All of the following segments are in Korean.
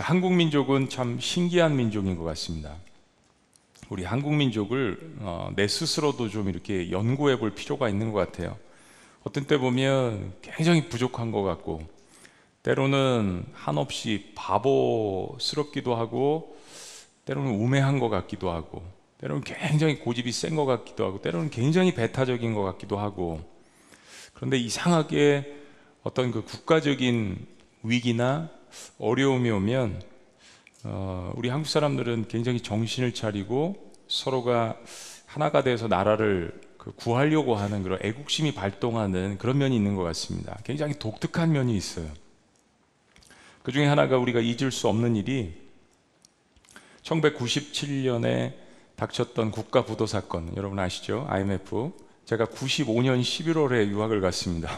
한국 민족은 참 신기한 민족인 것 같습니다. 우리 한국 민족을 어, 내 스스로도 좀 이렇게 연구해 볼 필요가 있는 것 같아요. 어떤 때 보면 굉장히 부족한 것 같고, 때로는 한없이 바보스럽기도 하고, 때로는 우매한 것 같기도 하고, 때로는 굉장히 고집이 센 것 같기도 하고, 때로는 굉장히 배타적인 것 같기도 하고, 그런데 이상하게 어떤 그 국가적인 위기나 어려움이 오면 어, 우리 한국 사람들은 굉장히 정신을 차리고 서로가 하나가 돼서 나라를 그 구하려고 하는 그런 애국심이 발동하는 그런 면이 있는 것 같습니다. 굉장히 독특한 면이 있어요. 그 중에 하나가 우리가 잊을 수 없는 일이 1997년에 닥쳤던 국가 부도 사건 여러분 아시죠? IMF 제가 95년 11월에 유학을 갔습니다.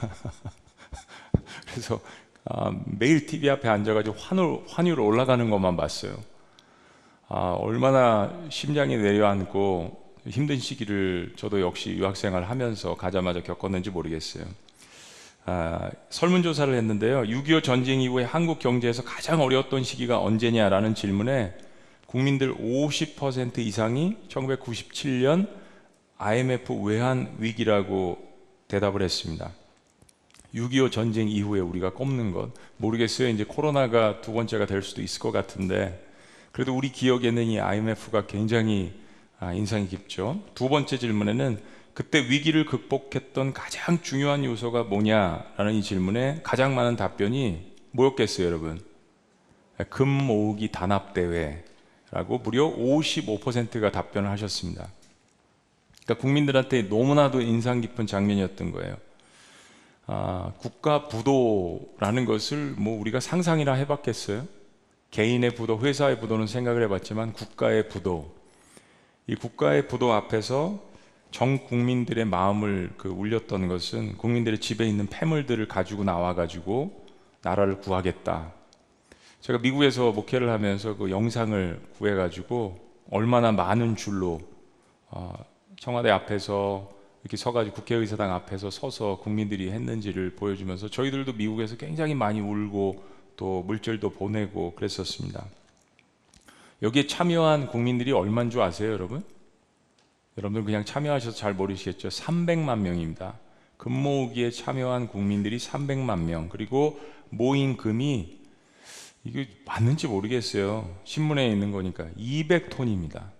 그래서 아, 매일 TV 앞에 앉아가지고 환울, 환율 올라가는 것만 봤어요. 아, 얼마나 심장이 내려앉고 힘든 시기를 저도 역시 유학생활 하면서 가자마자 겪었는지 모르겠어요. 아, 설문조사를 했는데요. 6.25 전쟁 이후에 한국 경제에서 가장 어려웠던 시기가 언제냐라는 질문에 국민들 50% 이상이 1997년 IMF 외환 위기라고 대답을 했습니다. 6.25 전쟁 이후에 우리가 꼽는 것 모르겠어요. 이제 코로나가 두 번째가 될 수도 있을 것 같은데 그래도 우리 기억에는 이 IMF가 굉장히 아, 인상이 깊죠. 두 번째 질문에는 그때 위기를 극복했던 가장 중요한 요소가 뭐냐라는 이 질문에 가장 많은 답변이 뭐였겠어요, 여러분? 금 모으기 단합 대회라고 무려 55%가 답변을 하셨습니다. 그러니까 국민들한테 너무나도 인상 깊은 장면이었던 거예요. 아, 국가 부도라는 것을 뭐 우리가 상상이나 해봤겠어요? 개인의 부도, 회사의 부도는 생각을 해봤지만 국가의 부도, 이 국가의 부도 앞에서 전 국민들의 마음을 그 울렸던 것은 국민들의 집에 있는 폐물들을 가지고 나와가지고 나라를 구하겠다. 제가 미국에서 목회를 하면서 그 영상을 구해가지고 얼마나 많은 줄로 어, 청와대 앞에서 이렇게 서가지고 국회의사당 앞에서 서서 국민들이 했는지를 보여주면서 저희들도 미국에서 굉장히 많이 울고 또 물질도 보내고 그랬었습니다. 여기에 참여한 국민들이 얼마인 줄 아세요, 여러분? 여러분들 그냥 참여하셔서 잘 모르시겠죠? 300만 명입니다. 금 모으기에 참여한 국민들이 300만 명. 그리고 모인 금이 이게 맞는지 모르겠어요. 신문에 있는 거니까 200톤입니다.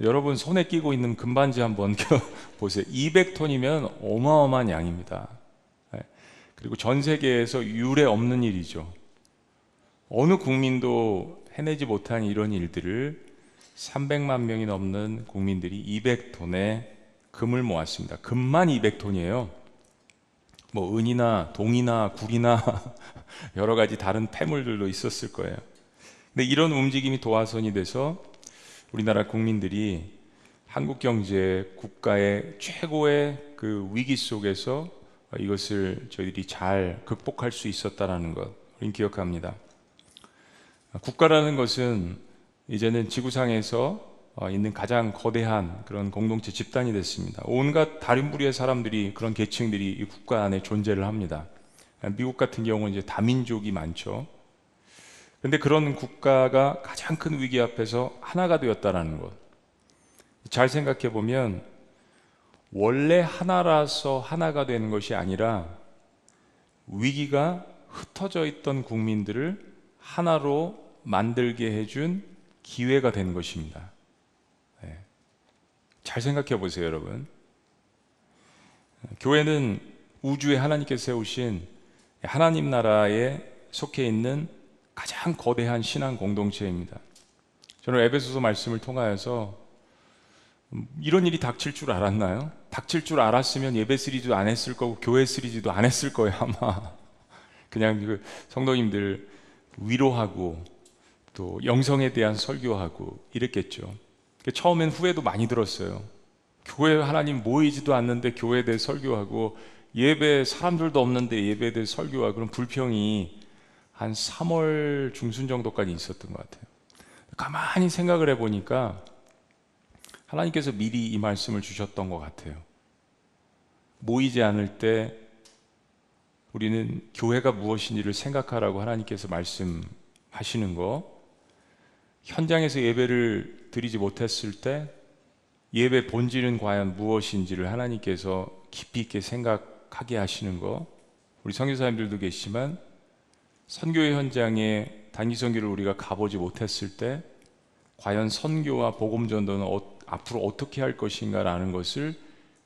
여러분 손에 끼고 있는 금반지 한번 보세요. 200톤이면 어마어마한 양입니다. 네. 그리고 전 세계에서 유례 없는 일이죠. 어느 국민도 해내지 못한 이런 일들을 300만 명이 넘는 국민들이 200톤의 금을 모았습니다. 금만 200톤이에요. 뭐 은이나 동이나 굴이나 여러 가지 다른 폐물들도 있었을 거예요. 근데 이런 움직임이 도화선이 돼서 우리나라 국민들이 한국 경제 국가의 최고의 그 위기 속에서 이것을 저희들이 잘 극복할 수 있었다라는 것 우리는 기억합니다. 국가라는 것은 이제는 지구상에서 있는 가장 거대한 그런 공동체 집단이 됐습니다. 온갖 다른 부류의 사람들이 그런 계층들이 이 국가 안에 존재를 합니다. 미국 같은 경우는 이제 다민족이 많죠. 근데 그런 국가가 가장 큰 위기 앞에서 하나가 되었다라는 것. 잘 생각해 보면 원래 하나라서 하나가 되는 것이 아니라 위기가 흩어져 있던 국민들을 하나로 만들게 해준 기회가 된 것입니다. 네. 잘 생각해 보세요, 여러분. 교회는 우주에 하나님께서 세우신 하나님 나라에 속해 있는 가장 거대한 신앙 공동체입니다. 저는 에베소서 말씀을 통하여서 이런 일이 닥칠 줄 알았나요? 닥칠 줄 알았으면 예배 시리즈도 안 했을 거고 교회 시리즈도 안 했을 거예요 아마. 그냥 그 성도님들 위로하고 또 영성에 대한 설교하고 이랬겠죠. 처음엔 후회도 많이 들었어요. 교회 하나님 모이지도 않는데 교회에 대해 설교하고 예배 사람들도 없는데 예배에 대해 설교하고 그런 불평이 한 3월 중순 정도까지 있었던 것 같아요. 가만히 생각을 해보니까 하나님께서 미리 이 말씀을 주셨던 것 같아요. 모이지 않을 때 우리는 교회가 무엇인지를 생각하라고 하나님께서 말씀하시는 거, 현장에서 예배를 드리지 못했을 때 예배 본질은 과연 무엇인지를 하나님께서 깊이 있게 생각하게 하시는 거, 우리 선교사님들도 계시지만 선교의 현장에 단기 선교를 우리가 가보지 못했을 때 과연 선교와 복음 전도는 어, 앞으로 어떻게 할 것인가라는 것을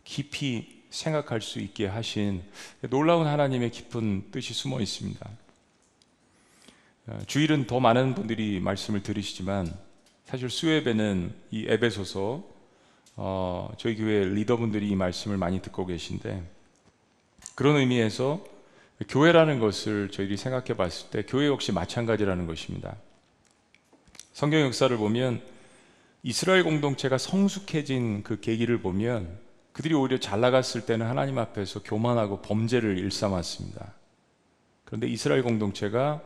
깊이 생각할 수 있게 하신 놀라운 하나님의 깊은 뜻이 숨어 있습니다. 어, 주일은 더 많은 분들이 말씀을 들으시지만 사실 수요예배는 이 에베소서 어, 저희 교회 리더분들이 이 말씀을 많이 듣고 계신데 그런 의미에서 교회라는 것을 저희들이 생각해 봤을 때 교회 역시 마찬가지라는 것입니다. 성경 역사를 보면 이스라엘 공동체가 성숙해진 그 계기를 보면 그들이 오히려 잘 나갔을 때는 하나님 앞에서 교만하고 범죄를 일삼았습니다. 그런데 이스라엘 공동체가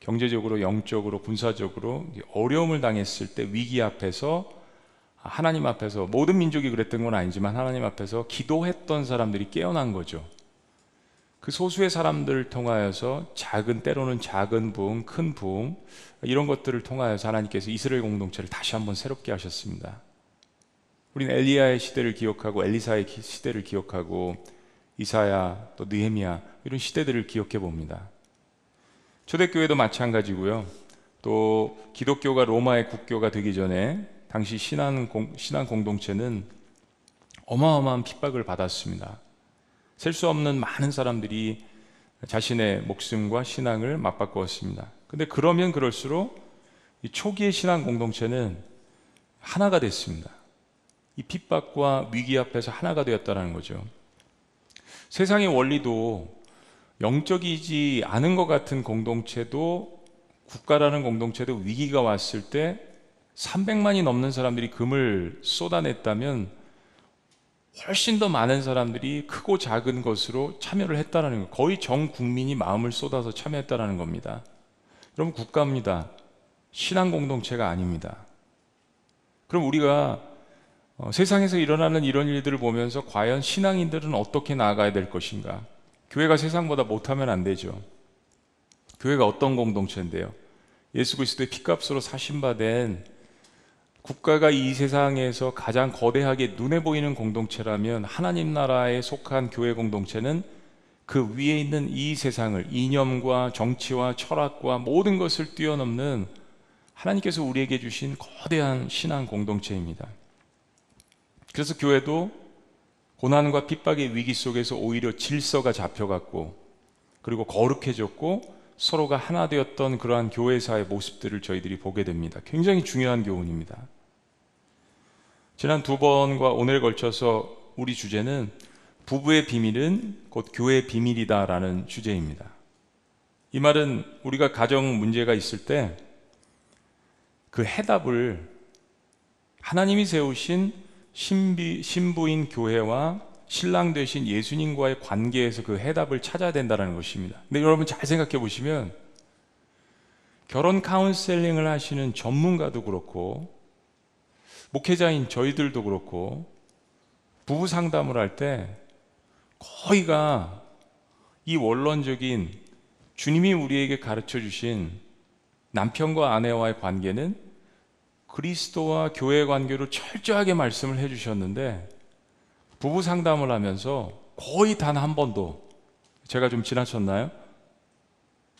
경제적으로, 영적으로, 군사적으로 어려움을 당했을 때 위기 앞에서 하나님 앞에서 모든 민족이 그랬던 건 아니지만 하나님 앞에서 기도했던 사람들이 깨어난 거죠. 그 소수의 사람들을 통하여서 작은 때로는 작은 부흥, 큰 부흥 이런 것들을 통하여서 하나님께서 이스라엘 공동체를 다시 한번 새롭게 하셨습니다. 우리는 엘리야의 시대를 기억하고 엘리사의 시대를 기억하고 이사야 또 느헤미야 이런 시대들을 기억해 봅니다. 초대교회도 마찬가지고요. 또 기독교가 로마의 국교가 되기 전에 당시 신앙, 공동체는 어마어마한 핍박을 받았습니다. 셀 수 없는 많은 사람들이 자신의 목숨과 신앙을 맞바꾸었습니다. 근데 그러면 그럴수록 이 초기의 신앙 공동체는 하나가 됐습니다. 이 핍박과 위기 앞에서 하나가 되었다는 거죠. 세상의 원리도 영적이지 않은 것 같은 공동체도 국가라는 공동체도 위기가 왔을 때 300만이 넘는 사람들이 금을 쏟아냈다면 훨씬 더 많은 사람들이 크고 작은 것으로 참여를 했다는 거예요. 거의 전 국민이 마음을 쏟아서 참여했다는 겁니다. 여러분 국가입니다. 신앙 공동체가 아닙니다. 그럼 우리가 어, 세상에서 일어나는 이런 일들을 보면서 과연 신앙인들은 어떻게 나아가야 될 것인가? 교회가 세상보다 못하면 안 되죠. 교회가 어떤 공동체인데요? 예수 그리스도의 피값으로 사신받은 국가가 이 세상에서 가장 거대하게 눈에 보이는 공동체라면 하나님 나라에 속한 교회 공동체는 그 위에 있는 이 세상을 이념과 정치와 철학과 모든 것을 뛰어넘는 하나님께서 우리에게 주신 거대한 신앙 공동체입니다. 그래서 교회도 고난과 핍박의 위기 속에서 오히려 질서가 잡혀갔고 그리고 거룩해졌고 서로가 하나 되었던 그러한 교회사의 모습들을 저희들이 보게 됩니다. 굉장히 중요한 교훈입니다. 지난 두 번과 오늘 걸쳐서 우리 주제는 부부의 비밀은 곧 교회의 비밀이다라는 주제입니다. 이 말은 우리가 가정 문제가 있을 때 그 해답을 하나님이 세우신 신비, 신부인 교회와 신랑 되신 예수님과의 관계에서 그 해답을 찾아야 된다는 것입니다. 근데 여러분 잘 생각해 보시면 결혼 카운셀링을 하시는 전문가도 그렇고 목회자인 저희들도 그렇고 부부 상담을 할 때 거의가 이 원론적인 주님이 우리에게 가르쳐 주신 남편과 아내와의 관계는 그리스도와 교회 관계로 철저하게 말씀을 해 주셨는데 부부 상담을 하면서 거의 단 한 번도 제가 좀 지나쳤나요?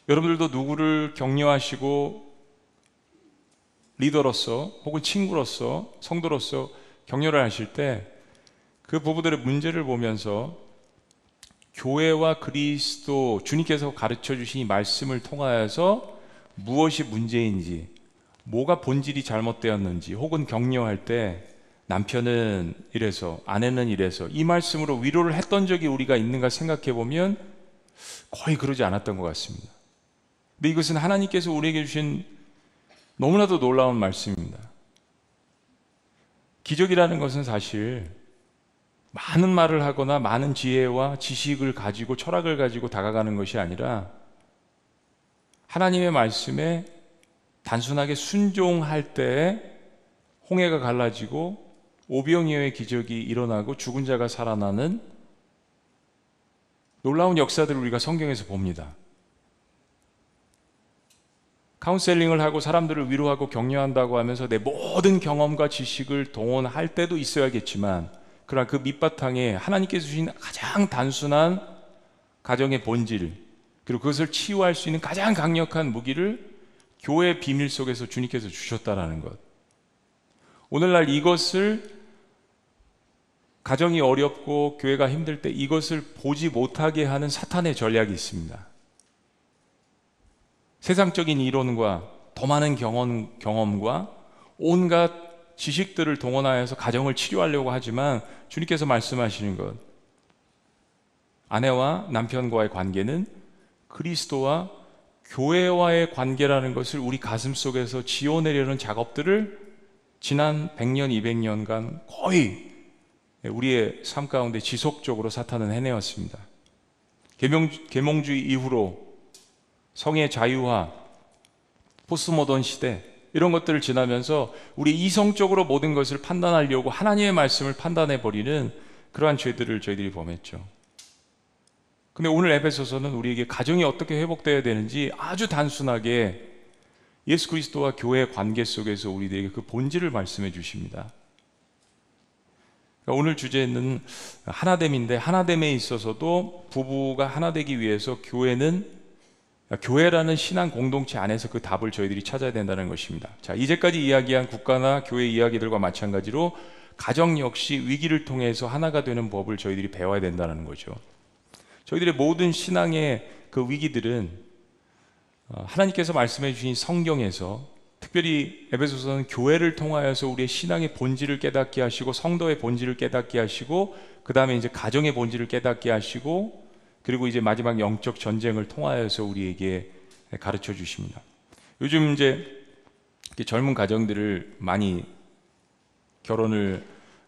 여러분들도 누구를 격려하시고 리더로서 혹은 친구로서 성도로서 격려를 하실 때 그 부부들의 문제를 보면서 교회와 그리스도 주님께서 가르쳐 주신 이 말씀을 통하여서 무엇이 문제인지 뭐가 본질이 잘못되었는지 혹은 격려할 때 남편은 이래서 아내는 이래서 이 말씀으로 위로를 했던 적이 우리가 있는가 생각해 보면 거의 그러지 않았던 것 같습니다. 근데 이것은 하나님께서 우리에게 주신 너무나도 놀라운 말씀입니다. 기적이라는 것은 사실 많은 말을 하거나 많은 지혜와 지식을 가지고 철학을 가지고 다가가는 것이 아니라 하나님의 말씀에 단순하게 순종할 때 홍해가 갈라지고 오병이어의 기적이 일어나고 죽은 자가 살아나는 놀라운 역사들을 우리가 성경에서 봅니다. 카운셀링을 하고 사람들을 위로하고 격려한다고 하면서 내 모든 경험과 지식을 동원할 때도 있어야겠지만 그러나 그 밑바탕에 하나님께서 주신 가장 단순한 가정의 본질 그리고 그것을 치유할 수 있는 가장 강력한 무기를 교회의 비밀 속에서 주님께서 주셨다라는 것. 오늘날 이것을 가정이 어렵고 교회가 힘들 때 이것을 보지 못하게 하는 사탄의 전략이 있습니다. 세상적인 이론과 더 많은 경험, 경험과 온갖 지식들을 동원하여서 가정을 치료하려고 하지만 주님께서 말씀하시는 것 아내와 남편과의 관계는 그리스도와 교회와의 관계라는 것을 우리 가슴 속에서 지어내려는 작업들을 지난 100년, 200년간 거의 우리의 삶 가운데 지속적으로 사탄은 해내었습니다. 계명, 계몽주의 이후로 성의 자유화, 포스모던 시대 이런 것들을 지나면서 우리 이성적으로 모든 것을 판단하려고 하나님의 말씀을 판단해 버리는 그러한 죄들을 저희들이 범했죠. 근데 오늘 에베소서는 우리에게 가정이 어떻게 회복되어야 되는지 아주 단순하게 예수 그리스도와 교회의 관계 속에서 우리들에게 그 본질을 말씀해 주십니다. 그러니까 오늘 주제는 하나됨인데 하나됨에 있어서도 부부가 하나 되기 위해서 교회는 교회라는 신앙 공동체 안에서 그 답을 저희들이 찾아야 된다는 것입니다. 자, 이제까지 이야기한 국가나 교회 이야기들과 마찬가지로 가정 역시 위기를 통해서 하나가 되는 법을 저희들이 배워야 된다는 거죠. 저희들의 모든 신앙의 그 위기들은 어, 하나님께서 말씀해 주신 성경에서 특별히 에베소서는 교회를 통하여서 우리의 신앙의 본질을 깨닫게 하시고 성도의 본질을 깨닫게 하시고 그 다음에 이제 가정의 본질을 깨닫게 하시고 그리고 이제 마지막 영적 전쟁을 통하여서 우리에게 가르쳐 주십니다. 요즘 이제 젊은 가정들을 많이 결혼을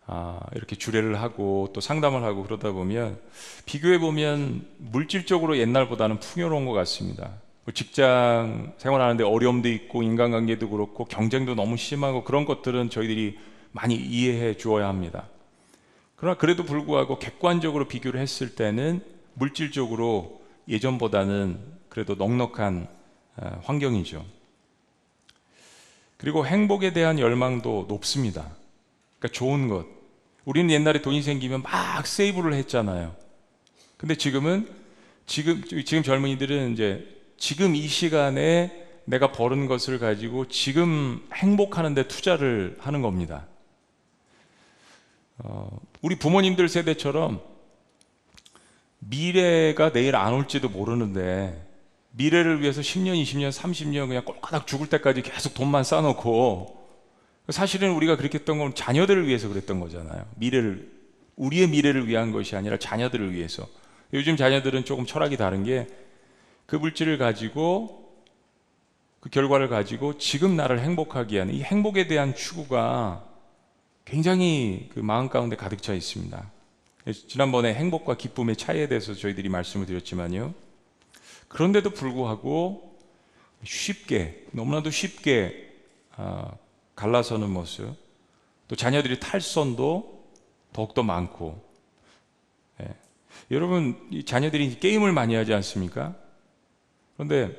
아, 이렇게 주례를 하고 또 상담을 하고 그러다 보면 비교해 보면 물질적으로 옛날보다는 풍요로운 것 같습니다. 뭐 직장 생활하는데 어려움도 있고 인간관계도 그렇고 경쟁도 너무 심하고 그런 것들은 저희들이 많이 이해해 주어야 합니다. 그러나 그래도 불구하고 객관적으로 비교를 했을 때는 물질적으로 예전보다는 그래도 넉넉한 어, 환경이죠. 그리고 행복에 대한 열망도 높습니다. 그러니까 좋은 것. 우리는 옛날에 돈이 생기면 막 세이브를 했잖아요. 근데 지금은 지금 지금 젊은이들은 이제 지금 이 시간에 내가 버는 것을 가지고 지금 행복하는 데 투자를 하는 겁니다. 어, 우리 부모님들 세대처럼 미래가 내일 안 올지도 모르는데 미래를 위해서 10년, 20년, 30년 그냥 꼴까닥 죽을 때까지 계속 돈만 쌓아놓고 사실은 우리가 그렇게 했던 건 자녀들을 위해서 그랬던 거잖아요. 미래를 우리의 미래를 위한 것이 아니라 자녀들을 위해서. 요즘 자녀들은 조금 철학이 다른 게 그 물질을 가지고 그 결과를 가지고 지금 나를 행복하게 하는 이 행복에 대한 추구가 굉장히 그 마음 가운데 가득 차 있습니다. 지난번에 행복과 기쁨의 차이에 대해서 저희들이 말씀을 드렸지만요. 그런데도 불구하고 쉽게, 너무나도 쉽게 아, 갈라서는 모습, 또 자녀들이 탈선도 더욱더 많고, 예. 여러분, 이 자녀들이 게임을 많이 하지 않습니까? 그런데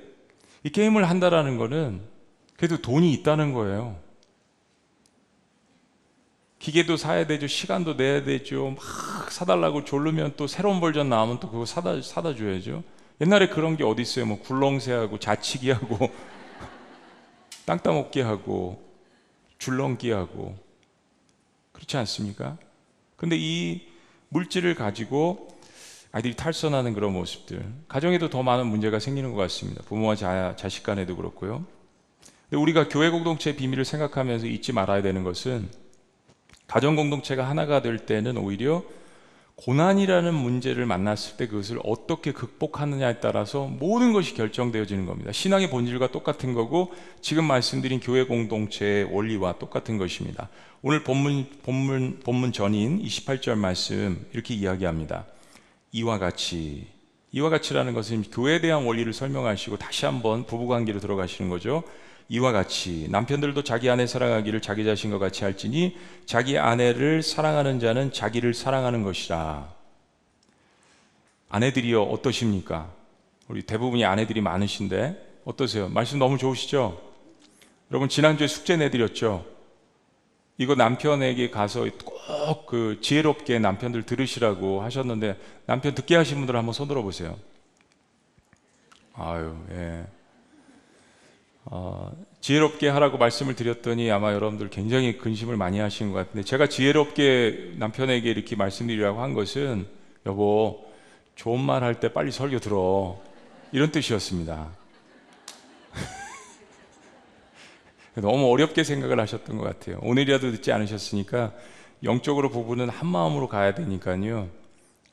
이 게임을 한다라는 거는 그래도 돈이 있다는 거예요. 기계도 사야 되죠. 시간도 내야 되죠. 막 사달라고 졸르면 또 새로운 버전 나오면 또 그거 사다, 사다 줘야죠. 옛날에 그런 게 어디 있어요. 뭐 굴렁쇠하고 자치기 하고 땅 따먹기 하고 줄넘기 하고 그렇지 않습니까? 근데 이 물질을 가지고 아이들이 탈선하는 그런 모습들. 가정에도 더 많은 문제가 생기는 것 같습니다. 부모와 자, 자식 간에도 그렇고요. 근데 우리가 교회 공동체의 비밀을 생각하면서 잊지 말아야 되는 것은 가정 공동체가 하나가 될 때는 오히려 고난이라는 문제를 만났을 때 그것을 어떻게 극복하느냐에 따라서 모든 것이 결정되어지는 겁니다. 신앙의 본질과 똑같은 거고 지금 말씀드린 교회 공동체의 원리와 똑같은 것입니다. 오늘 본문 본문 본문 전인 28절 말씀 이렇게 이야기합니다. 이와 같이 이와 같이라는 것은 교회에 대한 원리를 설명하시고 다시 한번 부부 관계로 들어가시는 거죠. 이와 같이 남편들도 자기 아내 사랑하기를 자기 자신과 같이 할지니 자기 아내를 사랑하는 자는 자기를 사랑하는 것이라. 아내들이요 어떠십니까? 우리 대부분이 아내들이 많으신데 어떠세요? 말씀 너무 좋으시죠? 여러분 지난주에 숙제 내드렸죠? 이거 남편에게 가서 꼭 그 지혜롭게 남편들 들으시라고 하셨는데 남편 듣게 하신 분들 한번 손 들어 보세요. 아유, 예. 어, 지혜롭게 하라고 말씀을 드렸더니 아마 여러분들 굉장히 근심을 많이 하신 것 같은데 제가 지혜롭게 남편에게 이렇게 말씀드리라고 한 것은 여보 좋은 말 할 때 빨리 설교 들어 이런 뜻이었습니다. 너무 어렵게 생각을 하셨던 것 같아요. 오늘이라도 듣지 않으셨으니까 영적으로 부부는 한 마음으로 가야 되니까요.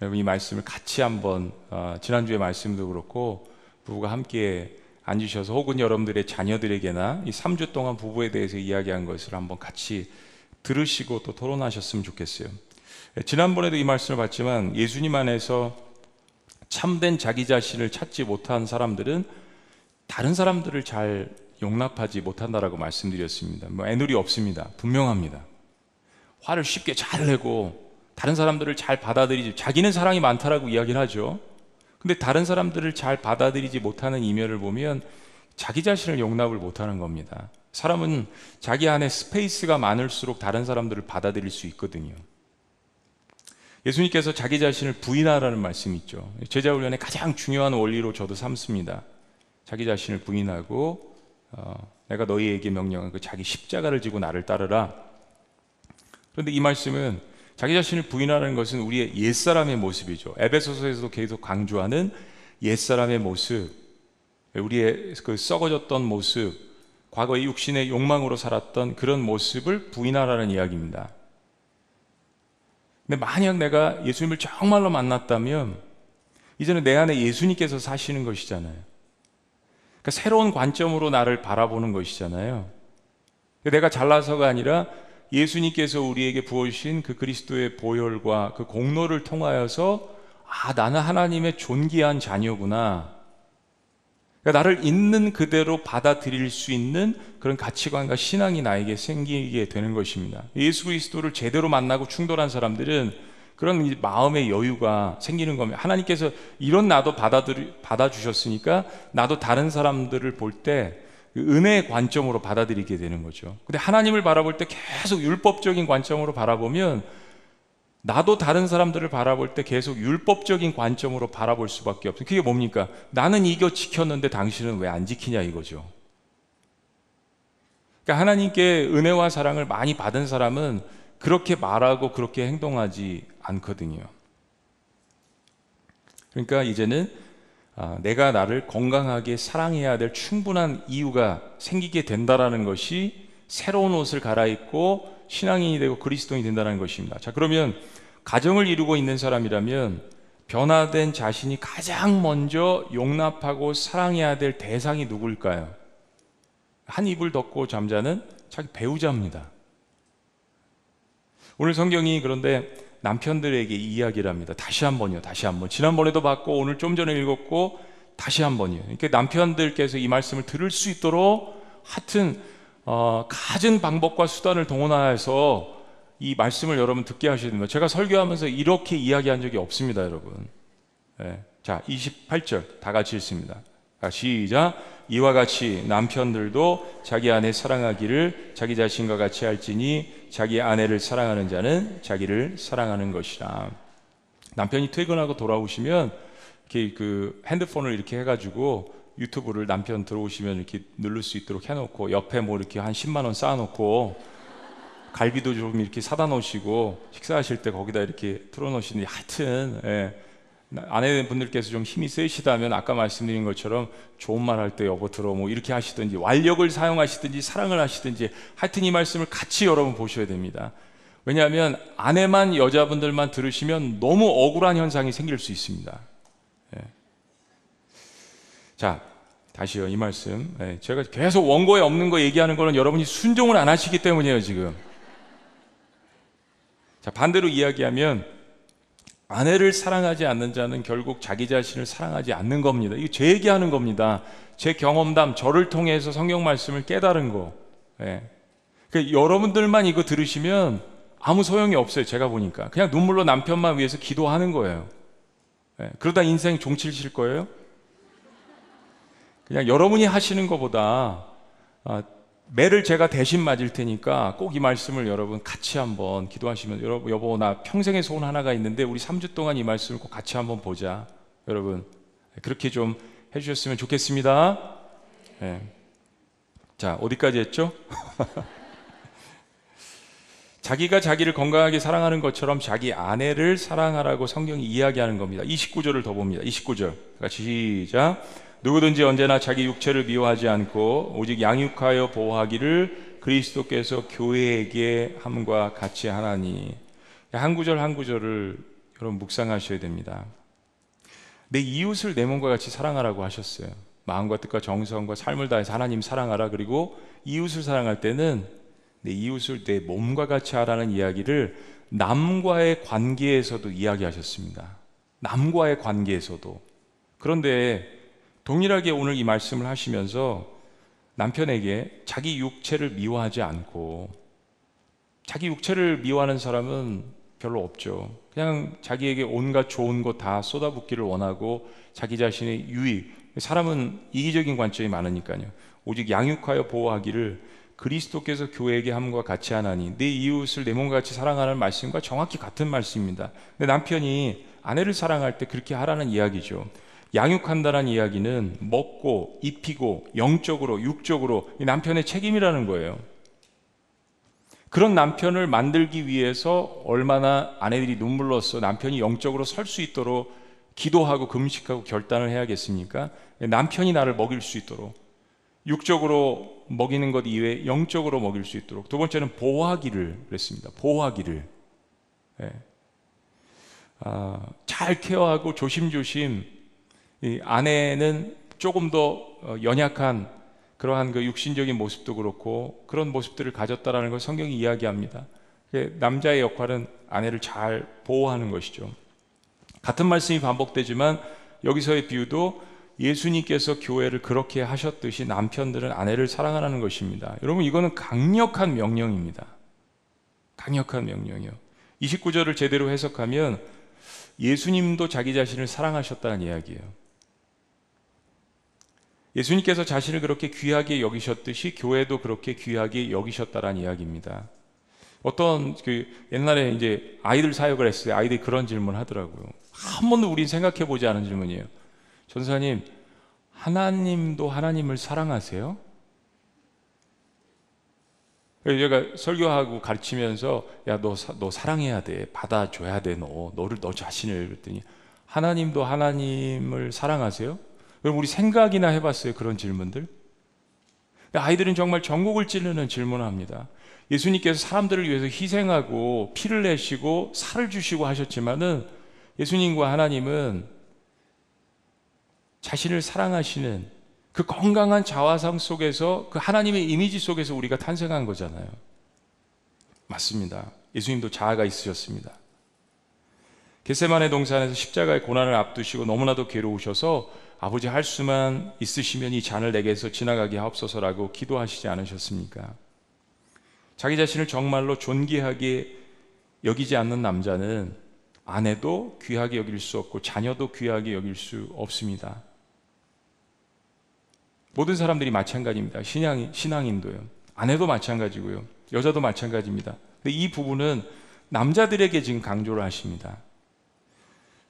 여러분 이 말씀을 같이 한번 어, 지난주에 말씀도 그렇고 부부가 함께 앉으셔서 혹은 여러분들의 자녀들에게나 이 3주 동안 부부에 대해서 이야기한 것을 한번 같이 들으시고 또 토론하셨으면 좋겠어요. 예, 지난번에도 이 말씀을 봤지만 예수님 안에서 참된 자기 자신을 찾지 못한 사람들은 다른 사람들을 잘 용납하지 못한다라고 말씀드렸습니다. 뭐 애누리 없습니다. 분명합니다. 화를 쉽게 잘 내고 다른 사람들을 잘 받아들이지 자기는 사랑이 많다라고 이야기를 하죠. 근데 다른 사람들을 잘 받아들이지 못하는 이면을 보면 자기 자신을 용납을 못하는 겁니다. 사람은 자기 안에 space가 많을수록 다른 사람들을 받아들일 수 있거든요. 예수님께서 자기 자신을 부인하라는 말씀이 있죠. 제자 훈련의 가장 중요한 원리로 저도 삼습니다. 자기 자신을 부인하고 어, 내가 너희에게 명령한 그 자기 십자가를 지고 나를 따르라. 그런데 이 말씀은 자기 자신을 부인하는 것은 우리의 옛사람의 모습이죠. 에베소서에서도 계속 강조하는 옛사람의 모습, 우리의 그 썩어졌던 모습, 과거의 육신의 욕망으로 살았던 그런 모습을 부인하라는 이야기입니다. 근데 만약 내가 예수님을 정말로 만났다면 이제는 내 안에 예수님께서 사시는 것이잖아요. 그러니까 새로운 관점으로 나를 바라보는 것이잖아요. 내가 잘나서가 아니라 예수님께서 우리에게 부어주신 그 그리스도의 보혈과 그 공로를 통하여서 아, 나는 하나님의 존귀한 자녀구나. 그러니까 나를 있는 그대로 받아들일 수 있는 그런 가치관과 신앙이 나에게 생기게 되는 것입니다. 예수 그리스도를 제대로 만나고 충돌한 사람들은 그런 마음의 여유가 생기는 겁니다. 하나님께서 이런 나도 받아들, 받아주셨으니까 나도 다른 사람들을 볼때 그 은혜의 관점으로 받아들이게 되는 거죠. 근데 하나님을 바라볼 때 계속 율법적인 관점으로 바라보면 나도 다른 사람들을 바라볼 때 계속 율법적인 관점으로 바라볼 수밖에 없어요. 그게 뭡니까? 나는 이거 지켰는데 당신은 왜 안 지키냐 이거죠. 그러니까 하나님께 은혜와 사랑을 많이 받은 사람은 그렇게 말하고 그렇게 행동하지 않거든요. 그러니까 이제는 아, 내가 나를 건강하게 사랑해야 될 충분한 이유가 생기게 된다라는 것이 새로운 옷을 갈아입고 신앙인이 되고 그리스도인이 된다는 것입니다. 자, 그러면 가정을 이루고 있는 사람이라면 변화된 자신이 가장 먼저 용납하고 사랑해야 될 대상이 누굴까요? 한 입을 덮고 잠자는 자기 배우자입니다. 오늘 성경이 그런데 남편들에게 이야기를 합니다. 다시 한 번요, 다시 한 번. 지난번에도 봤고 오늘 좀 전에 읽었고 다시 한 번이요. 그러니까 남편들께서 이 말씀을 들을 수 있도록 하여튼 어, 가진 방법과 수단을 동원하여서 이 말씀을 여러분 듣게 하셔야 됩니다. 제가 설교하면서 이렇게 이야기한 적이 없습니다, 여러분. 네. 자, 28절 다 같이 읽습니다. 시작. 이와 같이 남편들도 자기 아내 사랑하기를 자기 자신과 같이 할지니 자기 아내를 사랑하는 자는 자기를 사랑하는 것이라. 남편이 퇴근하고 돌아오시면 이렇게 그 핸드폰을 이렇게 해가지고 유튜브를 남편 들어오시면 이렇게 누를 수 있도록 해놓고 옆에 뭐 이렇게 한 10만 원 쌓아놓고 갈비도 좀 이렇게 사다 놓으시고 식사하실 때 거기다 이렇게 틀어놓으시니 하여튼 예. 아내분들께서 좀 힘이 세시다면 아까 말씀드린 것처럼 좋은 말 할 때 여보 들어 뭐 이렇게 하시든지 완력을 사용하시든지 사랑을 하시든지 하여튼 이 말씀을 같이 여러분 보셔야 됩니다. 왜냐하면 아내만 여자분들만 들으시면 너무 억울한 현상이 생길 수 있습니다. 예. 자, 다시요 이 말씀. 예. 제가 계속 원고에 없는 거 얘기하는 거는 여러분이 순종을 안 하시기 때문이에요 지금. 자 반대로 이야기하면 아내를 사랑하지 않는 자는 결국 자기 자신을 사랑하지 않는 겁니다. 이게 제 얘기하는 겁니다. 제 경험담, 저를 통해서 성경 말씀을 깨달은 거. 예. 그러니까 여러분들만 이거 들으시면 아무 소용이 없어요. 제가 보니까. 그냥 눈물로 남편만 위해서 기도하는 거예요. 예, 그러다 인생 종칠실 거예요? 그냥 여러분이 하시는 것보다 아, 매를 제가 대신 맞을 테니까 꼭 이 말씀을 여러분 같이 한번 기도하시면 여러분 여보 나 평생의 소원 하나가 있는데 우리 3주 동안 이 말씀을 꼭 같이 한번 보자. 여러분 그렇게 좀 해주셨으면 좋겠습니다. 네. 자 어디까지 했죠? 자기가 자기를 건강하게 사랑하는 것처럼 자기 아내를 사랑하라고 성경이 이야기하는 겁니다. 29절을 더 봅니다. 29절. 같이 시작 누구든지 언제나 자기 육체를 미워하지 않고 오직 양육하여 보호하기를 그리스도께서 교회에게 함과 같이 하나니 한 구절 한 구절을 여러분 묵상하셔야 됩니다. 내 이웃을 내 몸과 같이 사랑하라고 하셨어요. 마음과 뜻과 정성과 삶을 다해서 하나님 사랑하라 그리고 이웃을 사랑할 때는 내 이웃을 내 몸과 같이 하라는 이야기를 남과의 관계에서도 이야기하셨습니다. 남과의 관계에서도 그런데 동일하게 오늘 이 말씀을 하시면서 남편에게 자기 육체를 미워하지 않고 자기 육체를 미워하는 사람은 별로 없죠. 그냥 자기에게 온갖 좋은 것 다 쏟아붓기를 원하고 자기 자신의 유익. 사람은 이기적인 관점이 많으니까요. 오직 양육하여 보호하기를 그리스도께서 교회에게 함과 같이 하나니 내 이웃을 내 몸과 같이 사랑하는 말씀과 정확히 같은 말씀입니다. 근데 남편이 아내를 사랑할 때 그렇게 하라는 이야기죠. 양육한다는 이야기는 먹고 입히고 영적으로 육적으로 남편의 책임이라는 거예요. 그런 남편을 만들기 위해서 얼마나 아내들이 눈물로써 남편이 영적으로 설 수 있도록 기도하고 금식하고 결단을 해야겠습니까? 남편이 나를 먹일 수 있도록 육적으로 먹이는 것 이외에 영적으로 먹일 수 있도록 두 번째는 보호하기를 그랬습니다. 보호하기를 네. 아, 잘 케어하고 조심조심 이 아내는 조금 더 어, 연약한 그러한 그 육신적인 모습도 그렇고 그런 모습들을 가졌다라는 걸 성경이 이야기합니다. 남자의 역할은 아내를 잘 보호하는 것이죠. 같은 말씀이 반복되지만 여기서의 비유도 예수님께서 교회를 그렇게 하셨듯이 남편들은 아내를 사랑하라는 것입니다. 여러분 이거는 강력한 명령입니다. 강력한 명령이요. 29절을 제대로 해석하면 예수님도 자기 자신을 사랑하셨다는 이야기예요. 예수님께서 자신을 그렇게 귀하게 여기셨듯이 교회도 그렇게 귀하게 여기셨다라는 이야기입니다. 어떤 그 옛날에 이제 아이들 사역을 했을 때 아이들이 그런 질문 하더라고요. 한 번도 우린 생각해 보지 않은 질문이에요. 전사님, 하나님도 하나님을 사랑하세요? 제가 설교하고 가르치면서 야, 너, 너 사랑해야 돼. 받아줘야 돼. 너. 너를, 너 자신을. 그랬더니 하나님도 하나님을 사랑하세요? 그럼 우리 생각이나 해봤어요? 그런 질문들? 아이들은 정말 전국을 찌르는 질문을 합니다. 예수님께서 사람들을 위해서 희생하고 피를 내시고 살을 주시고 하셨지만은 예수님과 하나님은 자신을 사랑하시는 그 건강한 자화상 속에서 그 하나님의 이미지 속에서 우리가 탄생한 거잖아요. 맞습니다. 예수님도 자아가 있으셨습니다. 겟세만의 동산에서 십자가의 고난을 앞두시고 너무나도 괴로우셔서 아버지 할 수만 있으시면 이 잔을 내게서 지나가게 하옵소서라고 기도하시지 않으셨습니까? 자기 자신을 정말로 존귀하게 여기지 않는 남자는 아내도 귀하게 여길 수 없고 자녀도 귀하게 여길 수 없습니다. 모든 사람들이 마찬가지입니다. 신앙, 신앙인도요. 아내도 마찬가지고요. 여자도 마찬가지입니다. 근데 이 부분은 남자들에게 지금 강조를 하십니다.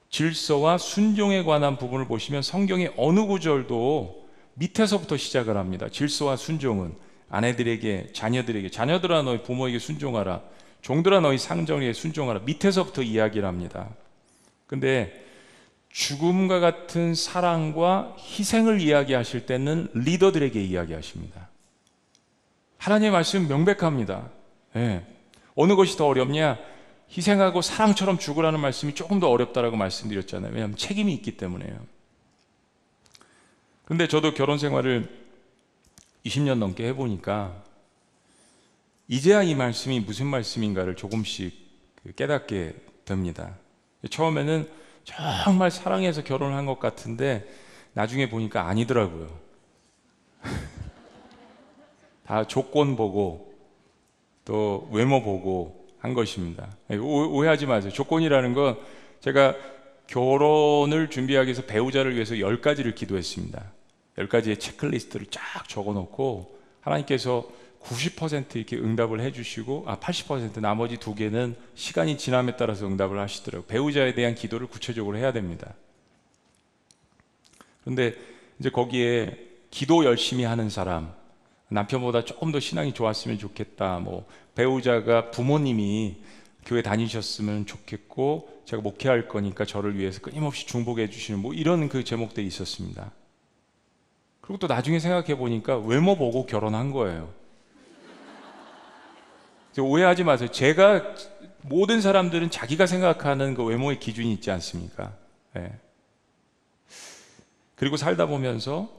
질서와 순종에 관한 부분을 보시면 성경의 어느 구절도 밑에서부터 시작을 합니다. 질서와 순종은 아내들에게, 자녀들에게, 자녀들아 너희 부모에게 순종하라. 종들아 너희 상정에 순종하라. 밑에서부터 이야기를 합니다. 근데 죽음과 같은 사랑과 희생을 이야기하실 때는 리더들에게 이야기하십니다. 하나님의 말씀 명백합니다. 네. 어느 것이 더 어렵냐? 희생하고 사랑처럼 죽으라는 말씀이 조금 더 어렵다라고 말씀드렸잖아요. 왜냐하면 책임이 있기 때문에요. 근데 저도 결혼 생활을 20년 넘게 해보니까 이제야 이 말씀이 무슨 말씀인가를 조금씩 그 깨닫게 됩니다. 처음에는 정말 사랑해서 결혼한 것 같은데 나중에 보니까 아니더라고요. 다 조건 보고 또 외모 보고 한 것입니다. 오해하지 마세요. 조건이라는 건 제가 결혼을 준비하기 위해서 배우자를 위해서 열 가지를 기도했습니다. 열 가지의 체크리스트를 쫙 적어 놓고 하나님께서 90% 이렇게 응답을 해주시고 아 80% 나머지 두 개는 시간이 지남에 따라서 응답을 하시더라고요. 배우자에 대한 기도를 구체적으로 해야 됩니다. 그런데 이제 거기에 기도 열심히 하는 사람, 남편보다 조금 더 신앙이 좋았으면 좋겠다. 뭐 배우자가 부모님이 교회 다니셨으면 좋겠고 제가 목회할 거니까 저를 위해서 끊임없이 중복해 주시는 뭐 이런 그 제목들이 있었습니다. 그리고 또 나중에 생각해 보니까 외모 보고 결혼한 거예요. 오해하지 마세요. 제가 모든 사람들은 자기가 생각하는 그 외모의 기준이 있지 않습니까? 네. 그리고 살다 보면서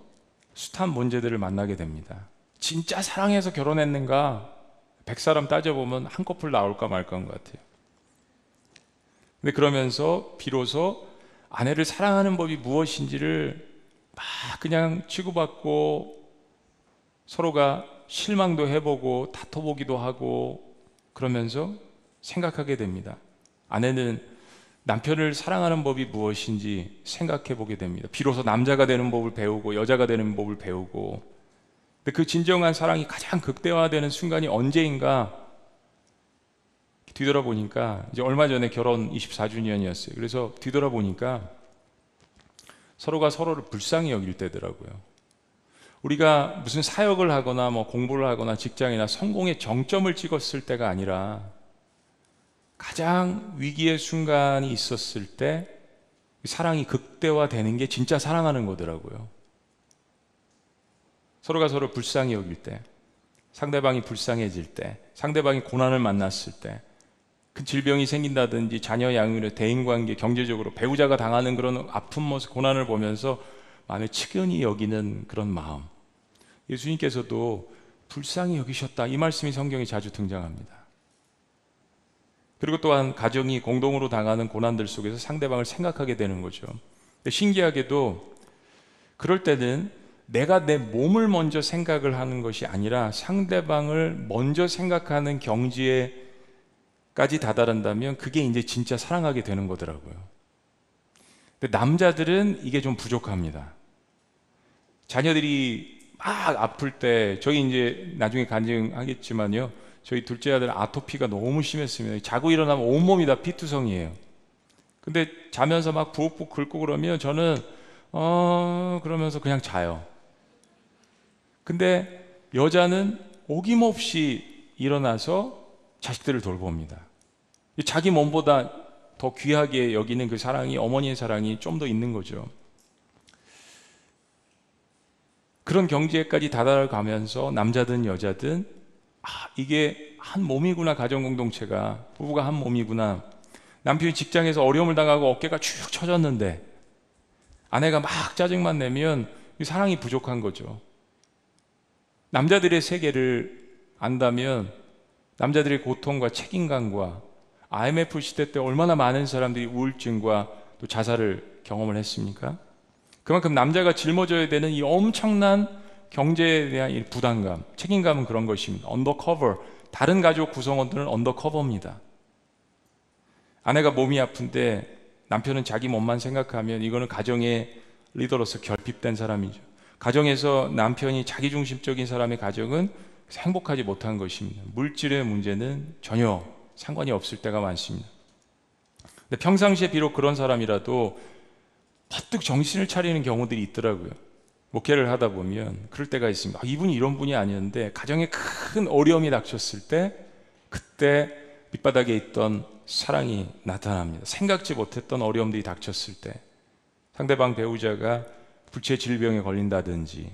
숱한 문제들을 만나게 됩니다. 진짜 사랑해서 결혼했는가? 백 사람 따져보면 한 커플 나올까 말까한 것 같아요. 근데 그러면서 비로소 아내를 사랑하는 법이 무엇인지를 막 그냥 치고받고 서로가 실망도 해보고 다퉈보기도 하고 그러면서 생각하게 됩니다. 아내는 남편을 사랑하는 법이 무엇인지 생각해 보게 됩니다. 비로소 남자가 되는 법을 배우고 여자가 되는 법을 배우고 근데 그 진정한 사랑이 가장 극대화되는 순간이 언제인가 뒤돌아보니까 이제 얼마 전에 결혼 24주년이었어요. 그래서 뒤돌아보니까 서로가 서로를 불쌍히 여길 때더라고요. 우리가 무슨 사역을 하거나 뭐 공부를 하거나 직장이나 성공의 정점을 찍었을 때가 아니라 가장 위기의 순간이 있었을 때 사랑이 극대화되는 게 진짜 사랑하는 거더라고요. 서로가 서로 불쌍히 여길 때, 상대방이 불쌍해질 때, 상대방이 고난을 만났을 때, 그 질병이 생긴다든지 자녀 양육의 대인 관계, 경제적으로 배우자가 당하는 그런 아픈 모습, 고난을 보면서 마음에 측은히 여기는 그런 마음. 예수님께서도 불쌍히 여기셨다. 이 말씀이 성경에 자주 등장합니다. 그리고 또한 가정이 공동으로 당하는 고난들 속에서 상대방을 생각하게 되는 거죠. 신기하게도 그럴 때는 내가 내 몸을 먼저 생각을 하는 것이 아니라 상대방을 먼저 생각하는 경지에까지 다다른다면 그게 이제 진짜 사랑하게 되는 거더라고요. 근데 남자들은 이게 좀 부족합니다. 자녀들이 막 아플 때 저희 이제 나중에 간증하겠지만요. 저희 둘째 아들 아토피가 너무 심했습니다. 자고 일어나면 온몸이 다 피투성이에요. 근데 자면서 막 부엌부 긁고 그러면 저는 어 그러면서 그냥 자요. 근데 여자는 오김없이 일어나서 자식들을 돌봅니다. 자기 몸보다 더 귀하게 여기는 그 사랑이 어머니의 사랑이 좀 더 있는 거죠. 그런 경지에까지 다다가면서 남자든 여자든 아, 이게 한 몸이구나 가정 공동체가 부부가 한 몸이구나. 남편이 직장에서 어려움을 당하고 어깨가 축 처졌는데 아내가 막 짜증만 내면 사랑이 부족한 거죠. 남자들의 세계를 안다면 남자들의 고통과 책임감과 IMF 시대 때 얼마나 많은 사람들이 우울증과 또 자살을 경험을 했습니까? 그만큼 남자가 짊어져야 되는 이 엄청난 경제에 대한 부담감, 책임감은 그런 것입니다. Undercover. 다른 가족 구성원들은 undercover입니다. 아내가 몸이 아픈데 남편은 자기 몸만 생각하면 이거는 가정의 리더로서 결핍된 사람이죠. 가정에서 남편이 자기중심적인 사람의 가정은 행복하지 못한 것입니다. 물질의 문제는 전혀 상관이 없을 때가 많습니다. 근데 평상시에 비록 그런 사람이라도 퍼뜩 정신을 차리는 경우들이 있더라고요. 목회를 하다 보면 그럴 때가 있습니다. 아, 이분이 이런 분이 아니었는데 가정에 큰 어려움이 닥쳤을 때 그때 밑바닥에 있던 사랑이 나타납니다. 생각지 못했던 어려움들이 닥쳤을 때 상대방 배우자가 부채 질병에 걸린다든지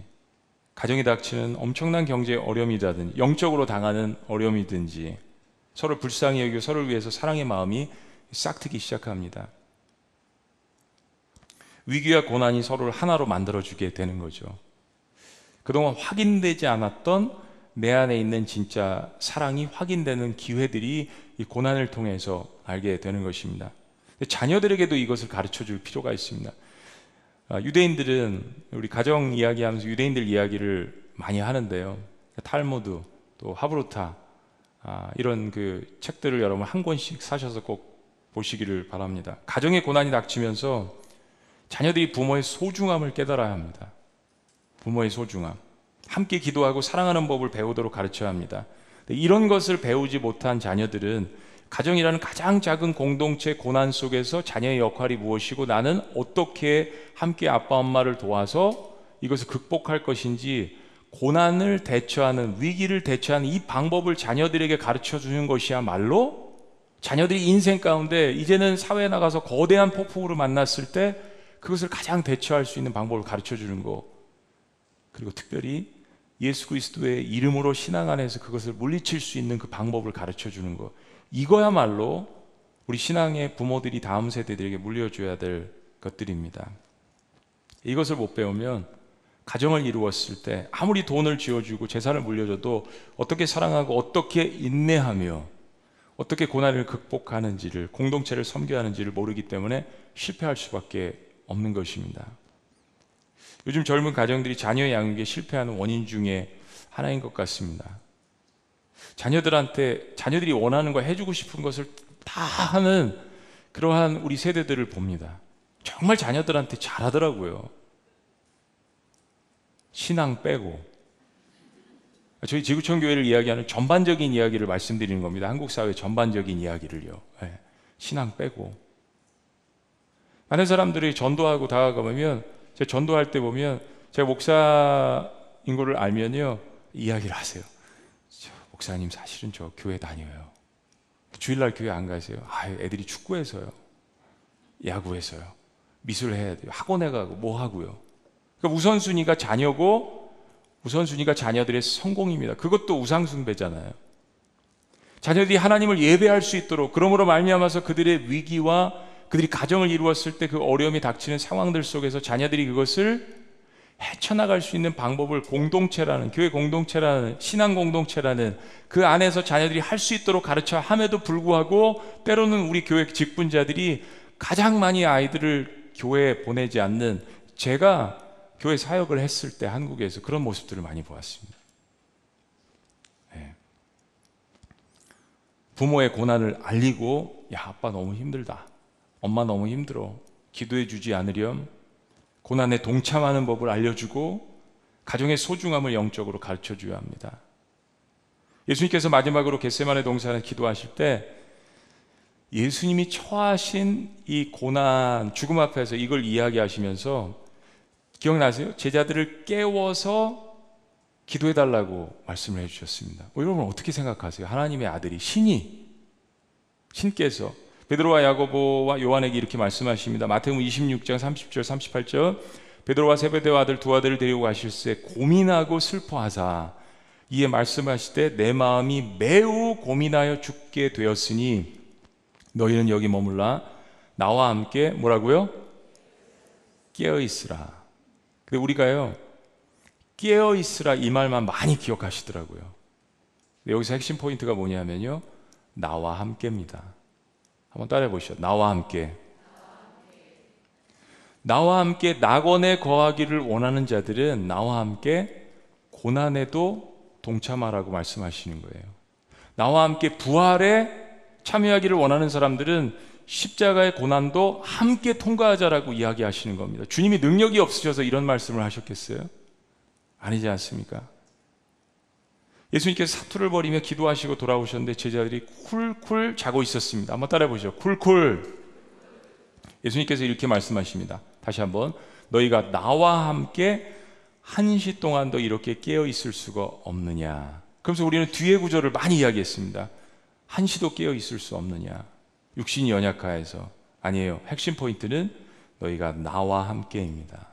가정에 닥치는 엄청난 경제 어려움이라든지 영적으로 당하는 어려움이든지 서로 불쌍히 여기고 서로를 위해서 사랑의 마음이 싹트기 시작합니다. 위기와 고난이 서로를 하나로 만들어주게 되는 거죠. 그동안 확인되지 않았던 내 안에 있는 진짜 사랑이 확인되는 기회들이 이 고난을 통해서 알게 되는 것입니다. 자녀들에게도 이것을 가르쳐 줄 필요가 있습니다. 아, 유대인들은 우리 가정 이야기하면서 유대인들 이야기를 많이 하는데요. 탈무드 또 하브루타 아, 이런 그 책들을 여러분 한 권씩 사셔서 꼭 보시기를 바랍니다. 가정의 고난이 닥치면서 자녀들이 부모의 소중함을 깨달아야 합니다. 부모의 소중함. 함께 기도하고 사랑하는 법을 배우도록 가르쳐야 합니다. 이런 것을 배우지 못한 자녀들은 가정이라는 가장 작은 공동체 고난 속에서 자녀의 역할이 무엇이고 나는 어떻게 함께 아빠 엄마를 도와서 이것을 극복할 것인지 고난을 대처하는 위기를 대처하는 이 방법을 자녀들에게 가르쳐 주는 것이야말로 자녀들이 인생 가운데 이제는 사회에 나가서 거대한 폭풍으로 만났을 때 그것을 가장 대처할 수 있는 방법을 가르쳐 주는 거. 그리고 특별히 예수 그리스도의 이름으로 신앙 안에서 그것을 물리칠 수 있는 그 방법을 가르쳐 주는 것. 이거야말로 우리 신앙의 부모들이 다음 세대들에게 물려줘야 될 것들입니다. 이것을 못 배우면 가정을 이루었을 때 아무리 돈을 쥐어주고 재산을 물려줘도 어떻게 사랑하고 어떻게 인내하며 어떻게 고난을 극복하는지를 공동체를 섬겨야 하는지를 모르기 때문에 실패할 수밖에 없는 것입니다. 요즘 젊은 가정들이 자녀 양육에 실패하는 원인 중에 하나인 것 같습니다. 자녀들한테 자녀들이 원하는 거 해주고 싶은 것을 다 하는 그러한 우리 세대들을 봅니다. 정말 자녀들한테 잘하더라고요. 신앙 빼고. 저희 지구촌 교회를 이야기하는 전반적인 이야기를 말씀드리는 겁니다. 한국 사회 전반적인 이야기를요. 네. 신앙 빼고. 많은 사람들이 전도하고 다가가면 제가 전도할 때 보면 제가 목사인 거를 알면요 이야기를 하세요. 목사님 사실은 저 교회 다녀요. 주일날 교회 안 가세요? 아, 애들이 축구해서요. 야구해서요. 미술 해야 돼요. 학원에 가고 뭐 하고요. 그러니까 우선순위가 자녀고 우선순위가 자녀들의 성공입니다. 그것도 우상숭배잖아요. 자녀들이 하나님을 예배할 수 있도록 그러므로 말미암아서 그들의 위기와 그들이 가정을 이루었을 때 그 어려움이 닥치는 상황들 속에서 자녀들이 그것을 헤쳐나갈 수 있는 방법을 공동체라는 교회 공동체라는 신앙 공동체라는 그 안에서 자녀들이 할 수 있도록 가르쳐 함에도 불구하고 때로는 우리 교회 직분자들이 가장 많이 아이들을 교회에 보내지 않는 제가 교회 사역을 했을 때 한국에서 그런 모습들을 많이 보았습니다. 네. 부모의 고난을 알리고 야 아빠 너무 힘들다. 엄마 너무 힘들어. 기도해 주지 않으렴. 고난에 동참하는 법을 알려주고 가정의 소중함을 영적으로 가르쳐 줘야 합니다. 예수님께서 마지막으로 겟세만의 동산에 기도하실 때 예수님이 처하신 이 고난, 죽음 앞에서 이걸 이야기하시면서 기억나세요? 제자들을 깨워서 기도해 달라고 말씀을 해 주셨습니다. 어, 여러분 어떻게 생각하세요? 하나님의 아들이 신이 신께서 베드로와 야고보와 요한에게 이렇게 말씀하십니다. 마태복음 26장 30절 38절 베드로와 세베대와 아들 두 아들을 데리고 가실새 고민하고 슬퍼하사 이에 말씀하시되 내 마음이 매우 고민하여 죽게 되었으니 너희는 여기 머물라 나와 함께 뭐라고요? 깨어 있으라. 근데 우리가요 깨어 있으라 이 말만 많이 기억하시더라고요. 여기서 핵심 포인트가 뭐냐면요 나와 함께입니다. 한번 따라해 보시죠. 나와 함께. 나와 함께 낙원에 거하기를 원하는 자들은 나와 함께 고난에도 동참하라고 말씀하시는 거예요. 나와 함께 부활에 참여하기를 원하는 사람들은 십자가의 고난도 함께 통과하자라고 이야기하시는 겁니다. 주님이 능력이 없으셔서 이런 말씀을 하셨겠어요? 아니지 않습니까? 예수님께서 사투를 벌이며 기도하시고 돌아오셨는데 제자들이 쿨쿨 자고 있었습니다. 한번 따라해 보시죠. 쿨쿨. 예수님께서 이렇게 말씀하십니다. 다시 한번 너희가 나와 함께 한시 동안도 이렇게 깨어 있을 수가 없느냐. 그래서 우리는 뒤의 구절을 많이 이야기했습니다. 한시도 깨어 있을 수 없느냐. 육신이 연약하여서 아니에요. 핵심 포인트는 너희가 나와 함께입니다.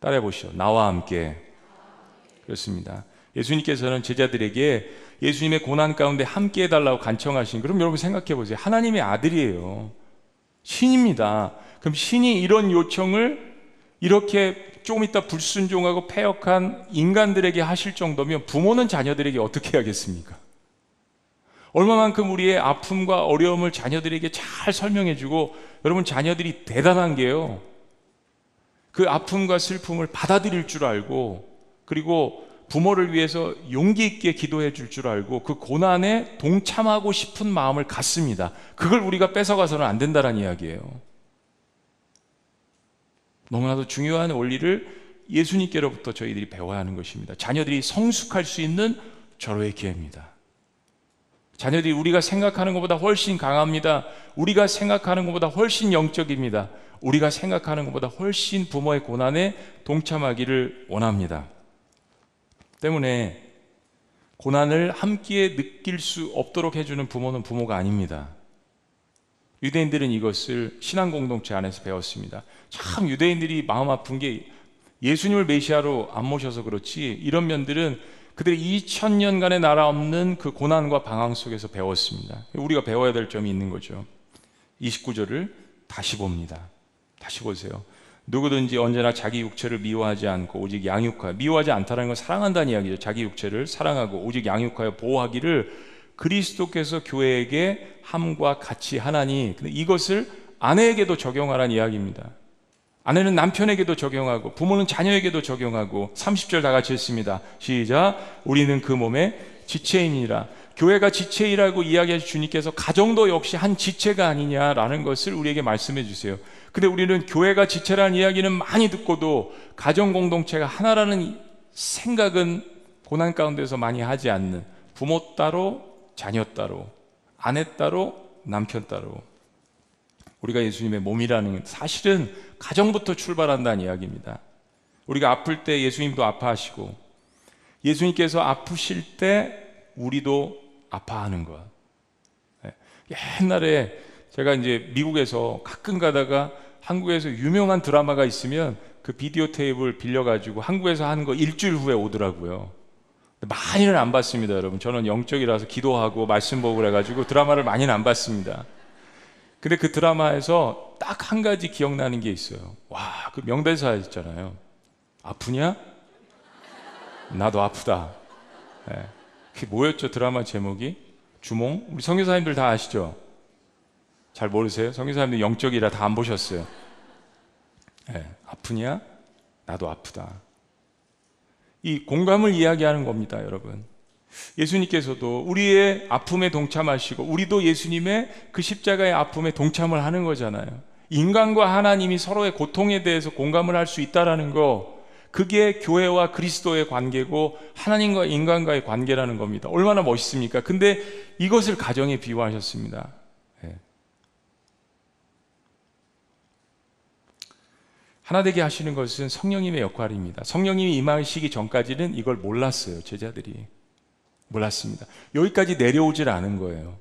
따라해 보시죠. 나와 함께. 그렇습니다. 예수님께서는 제자들에게 예수님의 고난 가운데 함께 해달라고 간청하신 그럼 여러분 생각해 보세요. 하나님의 아들이에요. 신입니다. 그럼 신이 이런 요청을 이렇게 조금 있다 불순종하고 패역한 인간들에게 하실 정도면 부모는 자녀들에게 어떻게 하겠습니까? 얼마만큼 우리의 아픔과 어려움을 자녀들에게 잘 설명해 주고 여러분 자녀들이 대단한 게요. 그 아픔과 슬픔을 받아들일 줄 알고 그리고 부모를 위해서 용기 있게 기도해 줄 줄 알고 그 고난에 동참하고 싶은 마음을 갖습니다. 그걸 우리가 뺏어가서는 안 된다는 이야기예요. 너무나도 중요한 원리를 예수님께로부터 저희들이 배워야 하는 것입니다. 자녀들이 성숙할 수 있는 절호의 기회입니다. 자녀들이 우리가 생각하는 것보다 훨씬 강합니다. 우리가 생각하는 것보다 훨씬 영적입니다. 우리가 생각하는 것보다 훨씬 부모의 고난에 동참하기를 원합니다. 때문에 고난을 함께 느낄 수 없도록 해주는 부모는 부모가 아닙니다. 유대인들은 이것을 신앙 공동체 안에서 배웠습니다. 참 유대인들이 마음 아픈 게 예수님을 메시아로 안 모셔서 그렇지 이런 면들은 그들이 2000년간의 나라 없는 그 고난과 방황 속에서 배웠습니다. 우리가 배워야 될 점이 있는 거죠. 29절을 다시 봅니다. 다시 보세요. 누구든지 언제나 자기 육체를 미워하지 않고 오직 양육하여 미워하지 않다는 건 사랑한다는 이야기죠. 자기 육체를 사랑하고 오직 양육하여 보호하기를 그리스도께서 교회에게 함과 같이 하나니 근데 이것을 아내에게도 적용하라는 이야기입니다. 아내는 남편에게도 적용하고 부모는 자녀에게도 적용하고 30절 다 같이 했습니다. 시작. 우리는 그 몸의 지체이니라. 교회가 지체이라고 이야기하신 주님께서 가정도 역시 한 지체가 아니냐라는 것을 우리에게 말씀해 주세요. 근데 우리는 교회가 지체라는 이야기는 많이 듣고도 가정 공동체가 하나라는 생각은 고난 가운데서 많이 하지 않는 부모 따로 자녀 따로 아내 따로 남편 따로 우리가 예수님의 몸이라는 사실은 가정부터 출발한다는 이야기입니다. 우리가 아플 때 예수님도 아파하시고 예수님께서 아프실 때 우리도 아파하는 것. 예, 옛날에 제가 이제 미국에서 가끔 가다가 한국에서 유명한 드라마가 있으면 그 비디오 테이프를 빌려가지고 한국에서 하는 거 일주일 후에 오더라고요. 많이는 안 봤습니다, 여러분. 저는 영적이라서 기도하고 말씀 보고 그래가지고 드라마를 많이는 안 봤습니다. 근데 그 드라마에서 딱 한 가지 기억나는 게 있어요. 와, 그 명대사 있잖아요. 아프냐? 나도 아프다. 네. 그게 뭐였죠? 드라마 제목이? 주몽? 우리 성교사님들 다 아시죠? 잘 모르세요? 성교사님들 영적이라 다 안 보셨어요. 네. 아프냐? 나도 아프다. 이 공감을 이야기하는 겁니다, 여러분. 예수님께서도 우리의 아픔에 동참하시고 우리도 예수님의 그 십자가의 아픔에 동참을 하는 거잖아요. 인간과 하나님이 서로의 고통에 대해서 공감을 할 수 있다라는 거 그게 교회와 그리스도의 관계고 하나님과 인간과의 관계라는 겁니다. 얼마나 멋있습니까? 근데 이것을 가정에 비유하셨습니다. 네. 하나 되게 하시는 것은 성령님의 역할입니다. 성령님이 임하시기 전까지는 이걸 몰랐어요, 제자들이. 몰랐습니다. 여기까지 내려오질 않은 거예요.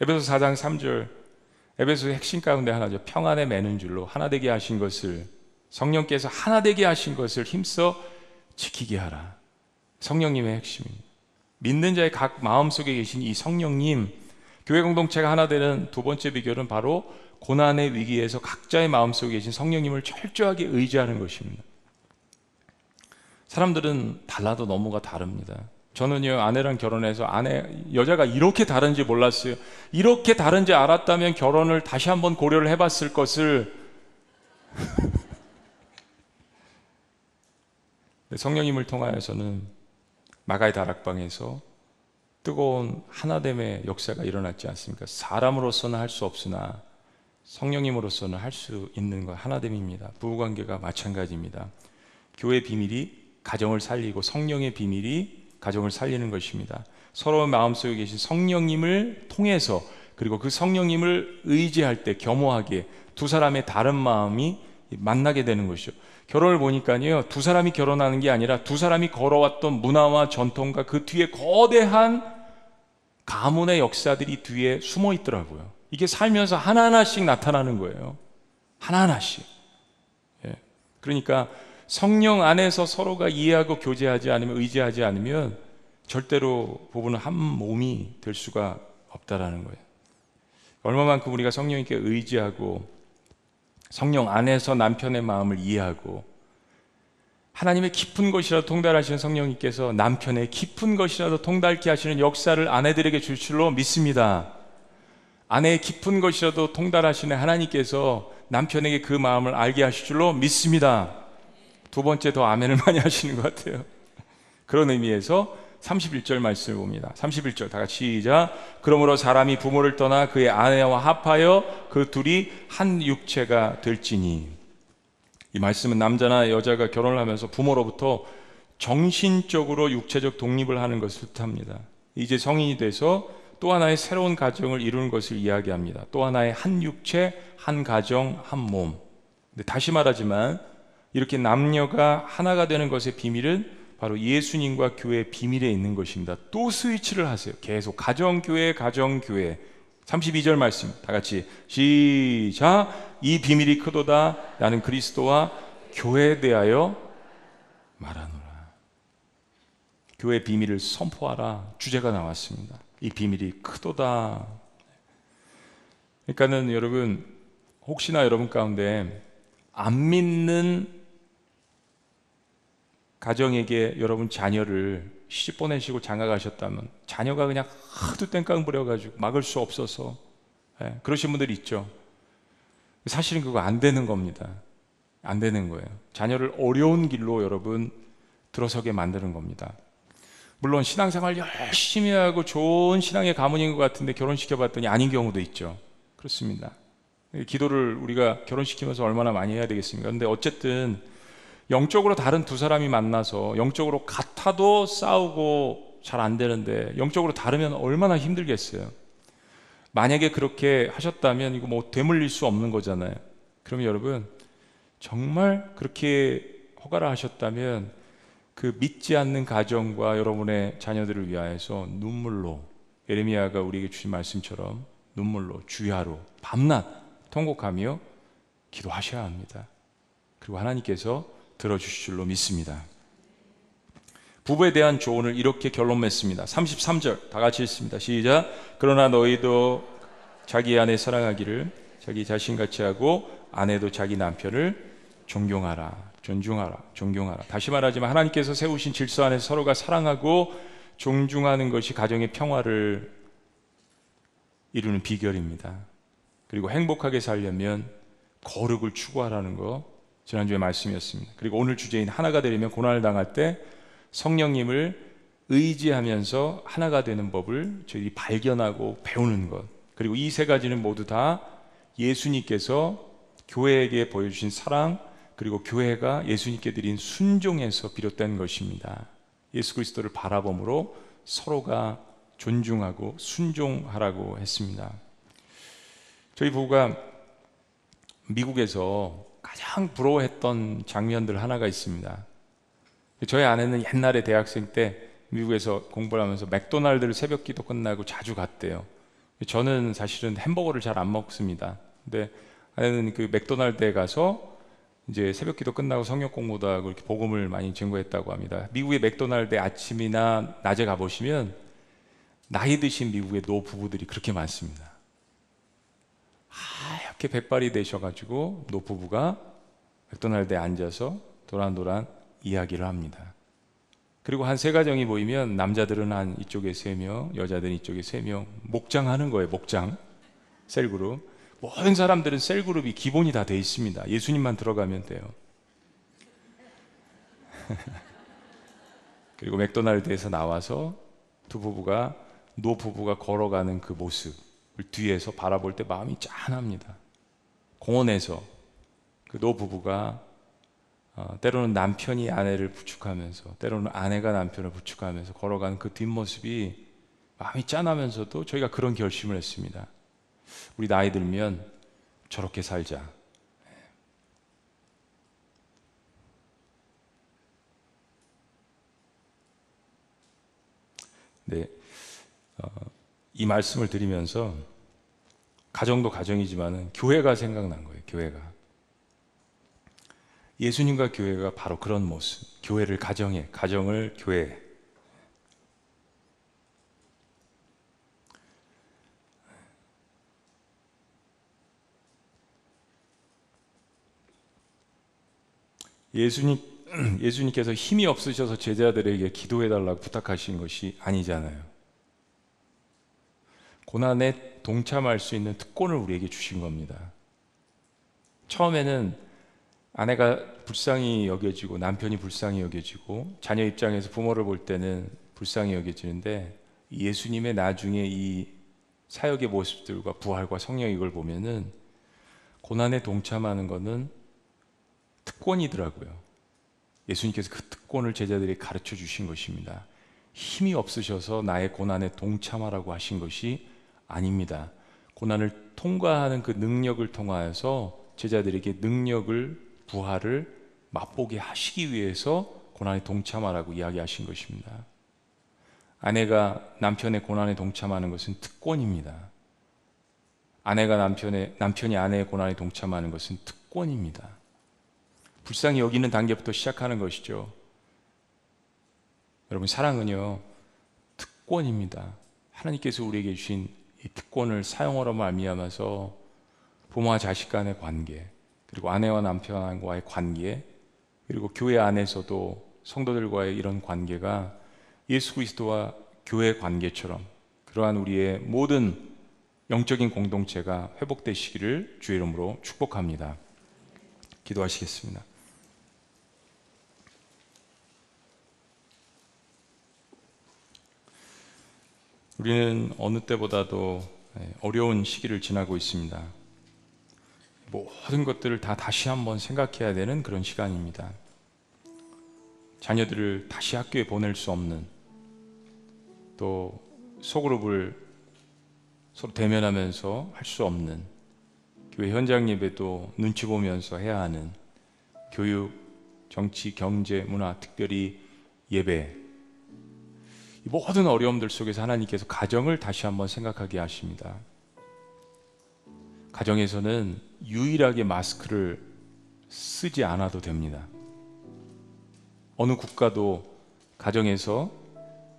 에베소 4장 3절 에베소의 핵심 가운데 하나죠. 평안에 매는 줄로 하나 되게 하신 것을 성령께서 하나 되게 하신 것을 힘써 지키게 하라. 성령님의 핵심입니다. 믿는 자의 각 마음속에 계신 이 성령님 교회 공동체가 하나 되는 두 번째 비결은 바로 고난의 위기에서 각자의 마음속에 계신 성령님을 철저하게 의지하는 것입니다. 사람들은 달라도 너무가 다릅니다. 저는요, 아내랑 결혼해서 아내, 여자가 이렇게 다른지 몰랐어요. 이렇게 다른지 알았다면 결혼을 다시 한번 고려를 해봤을 것을. 성령님을 통하여서는 마가의 다락방에서 뜨거운 하나됨의 역사가 일어났지 않습니까? 사람으로서는 할 수 없으나 성령님으로서는 할 수 있는 것 하나됨입니다. 부부관계가 마찬가지입니다. 교회 비밀이 가정을 살리고 성령의 비밀이 가정을 살리는 것입니다. 서로 마음속에 계신 성령님을 통해서 그리고 그 성령님을 의지할 때 겸허하게 두 사람의 다른 마음이 만나게 되는 것이죠. 결혼을 보니까요, 두 사람이 결혼하는 게 아니라 두 사람이 걸어왔던 문화와 전통과 그 뒤에 거대한 가문의 역사들이 뒤에 숨어 있더라고요. 이게 살면서 하나하나씩 나타나는 거예요. 하나하나씩. 예. 그러니까 성령 안에서 서로가 이해하고 교제하지 않으면 의지하지 않으면 절대로 부부는 한 몸이 될 수가 없다라는 거예요. 얼마만큼 우리가 성령님께 의지하고 성령 안에서 남편의 마음을 이해하고 하나님의 깊은 것이라도 통달하시는 성령님께서 남편의 깊은 것이라도 통달케 하시는 역사를 아내들에게 줄 줄로 믿습니다. 아내의 깊은 것이라도 통달하시는 하나님께서 남편에게 그 마음을 알게 하실 줄로 믿습니다. 두 번째 더 아멘을 많이 하시는 것 같아요. 그런 의미에서 31절 말씀을 봅니다. 31절 다 같이 시작. 그러므로 사람이 부모를 떠나 그의 아내와 합하여 그 둘이 한 육체가 될지니. 이 말씀은 남자나 여자가 결혼을 하면서 부모로부터 정신적으로 육체적 독립을 하는 것을 뜻합니다. 이제 성인이 돼서 또 하나의 새로운 가정을 이루는 것을 이야기합니다. 또 하나의 한 육체, 한 가정, 한 몸. 근데 다시 말하지만 이렇게 남녀가 하나가 되는 것의 비밀은 바로 예수님과 교회의 비밀에 있는 것입니다. 또 스위치를 하세요. 계속 가정교회, 가정교회. 32절 말씀 다 같이 시작. 이 비밀이 크도다. 나는 그리스도와 교회에 대하여 말하노라. 교회 비밀을 선포하라. 주제가 나왔습니다. 이 비밀이 크도다. 그러니까는 여러분 혹시나 여러분 가운데 안 믿는 가정에게 여러분 자녀를 시집 보내시고 장가 가셨다면 자녀가 그냥 하도 땡깡 부려가지고 막을 수 없어서 예, 그러신 분들이 있죠. 사실은 그거 안 되는 겁니다. 안 되는 거예요. 자녀를 어려운 길로 여러분 들어서게 만드는 겁니다. 물론 신앙생활 열심히 하고 좋은 신앙의 가문인 것 같은데 결혼시켜 봤더니 아닌 경우도 있죠. 그렇습니다. 기도를 우리가 결혼시키면서 얼마나 많이 해야 되겠습니까? 근데 어쨌든 영적으로 다른 두 사람이 만나서 영적으로 같아도 싸우고 잘 안 되는데 영적으로 다르면 얼마나 힘들겠어요. 만약에 그렇게 하셨다면 이거 뭐 되물릴 수 없는 거잖아요. 그러면 여러분 정말 그렇게 허가를 하셨다면 그 믿지 않는 가정과 여러분의 자녀들을 위하여서 눈물로 예레미야가 우리에게 주신 말씀처럼 눈물로 주야로 밤낮 통곡하며 기도하셔야 합니다. 그리고 하나님께서 들어주실 줄로 믿습니다. 부부에 대한 조언을 이렇게 결론 맺습니다. 33절 다 같이 읽습니다. 시작. 그러나 너희도 자기 아내 사랑하기를 자기 자신같이 하고 아내도 자기 남편을 존경하라. 존중하라. 존경하라. 다시 말하지만 하나님께서 세우신 질서 안에 서로가 사랑하고 존중하는 것이 가정의 평화를 이루는 비결입니다. 그리고 행복하게 살려면 거룩을 추구하라는 거 지난주에 말씀이었습니다. 그리고 오늘 주제인 하나가 되려면 고난을 당할 때 성령님을 의지하면서 하나가 되는 법을 저희들이 발견하고 배우는 것. 그리고 이 세 가지는 모두 다 예수님께서 교회에게 보여주신 사랑, 그리고 교회가 예수님께 드린 순종에서 비롯된 것입니다. 예수 그리스도를 바라봄으로 서로가 존중하고 순종하라고 했습니다. 저희 부부가 미국에서 가장 부러워했던 장면들 하나가 있습니다. 저희 아내는 옛날에 대학생 때 미국에서 공부를 하면서 맥도날드를 새벽 기도 끝나고 자주 갔대요. 저는 사실은 햄버거를 잘 안 먹습니다. 근데 아내는 그 맥도날드에 가서 이제 새벽 기도 끝나고 성경 공부도 하고 이렇게 복음을 많이 증거했다고 합니다. 미국의 맥도날드 아침이나 낮에 가보시면 나이 드신 미국의 노 부부들이 그렇게 많습니다. 하얗게 백발이 되셔가지고 노 부부가 맥도날드에 앉아서 도란도란 이야기를 합니다. 그리고 한 세 가정이 모이면 남자들은 한 이쪽에 세 명, 여자들은 이쪽에 세 명, 목장하는 거예요, 목장. Cell group. 모든 사람들은 cell group이 기본이 다 돼 있습니다. 예수님만 들어가면 돼요. 그리고 맥도날드에서 나와서 두 부부가 노 부부가 걸어가는 그 모습. 뒤에서 바라볼 때 마음이 짠합니다. 공원에서 그 노 부부가 어, 때로는 남편이 아내를 부축하면서 때로는 아내가 남편을 부축하면서 걸어가는 그 뒷모습이 마음이 짠하면서도 저희가 그런 결심을 했습니다. 우리 나이 들면 저렇게 살자. 네. 어, 이 말씀을 드리면서 가정도 가정이지만 교회가 생각난 거예요. 교회가. 예수님과 교회가 바로 그런 모습. 교회를 가정에, 가정을 교회. 예수님 예수님께서 힘이 없으셔서 제자들에게 기도해 달라고 부탁하신 것이 아니잖아요. 고난에 동참할 수 있는 특권을 우리에게 주신 겁니다. 처음에는 아내가 불쌍히 여겨지고 남편이 불쌍히 여겨지고 자녀 입장에서 부모를 볼 때는 불쌍히 여겨지는데 예수님의 나중에 이 사역의 모습들과 부활과 성령 이걸 보면은 고난에 동참하는 것은 특권이더라고요. 예수님께서 그 특권을 제자들이 가르쳐 주신 것입니다. 힘이 없으셔서 나의 고난에 동참하라고 하신 것이 아닙니다. 고난을 통과하는 그 능력을 통하여서 제자들에게 능력을 부활을 맛보게 하시기 위해서 고난에 동참하라고 이야기하신 것입니다. 아내가 남편의 고난에 동참하는 것은 특권입니다. 아내가 남편의 남편이 아내의 고난에 동참하는 것은 특권입니다. 불쌍히 여기는 단계부터 시작하는 것이죠. 여러분 사랑은요 특권입니다. 하나님께서 우리에게 주신 이 특권을 사용하러 말미암아서 부모와 자식 간의 관계, 그리고 아내와 남편과의 관계, 그리고 교회 안에서도 성도들과의 이런 관계가 예수 그리스도와 교회 관계처럼 그러한 우리의 모든 영적인 공동체가 회복되시기를 주의 이름으로 축복합니다. 기도하시겠습니다. 우리는 어느 때보다도 네, 어려운 시기를 지나고 있습니다. 모든 것들을 다 다시 한번 생각해야 되는 그런 시간입니다. 자녀들을 다시 학교에 보낼 수 없는 또 소그룹을 서로 대면하면서 할 수 없는 교회 현장 예배도 눈치 보면서 해야 하는 교육, 정치, 경제, 문화, 특별히 예배 모든 어려움들 속에서 하나님께서 가정을 다시 한번 생각하게 하십니다. 가정에서는 유일하게 마스크를 쓰지 않아도 됩니다. 어느 국가도 가정에서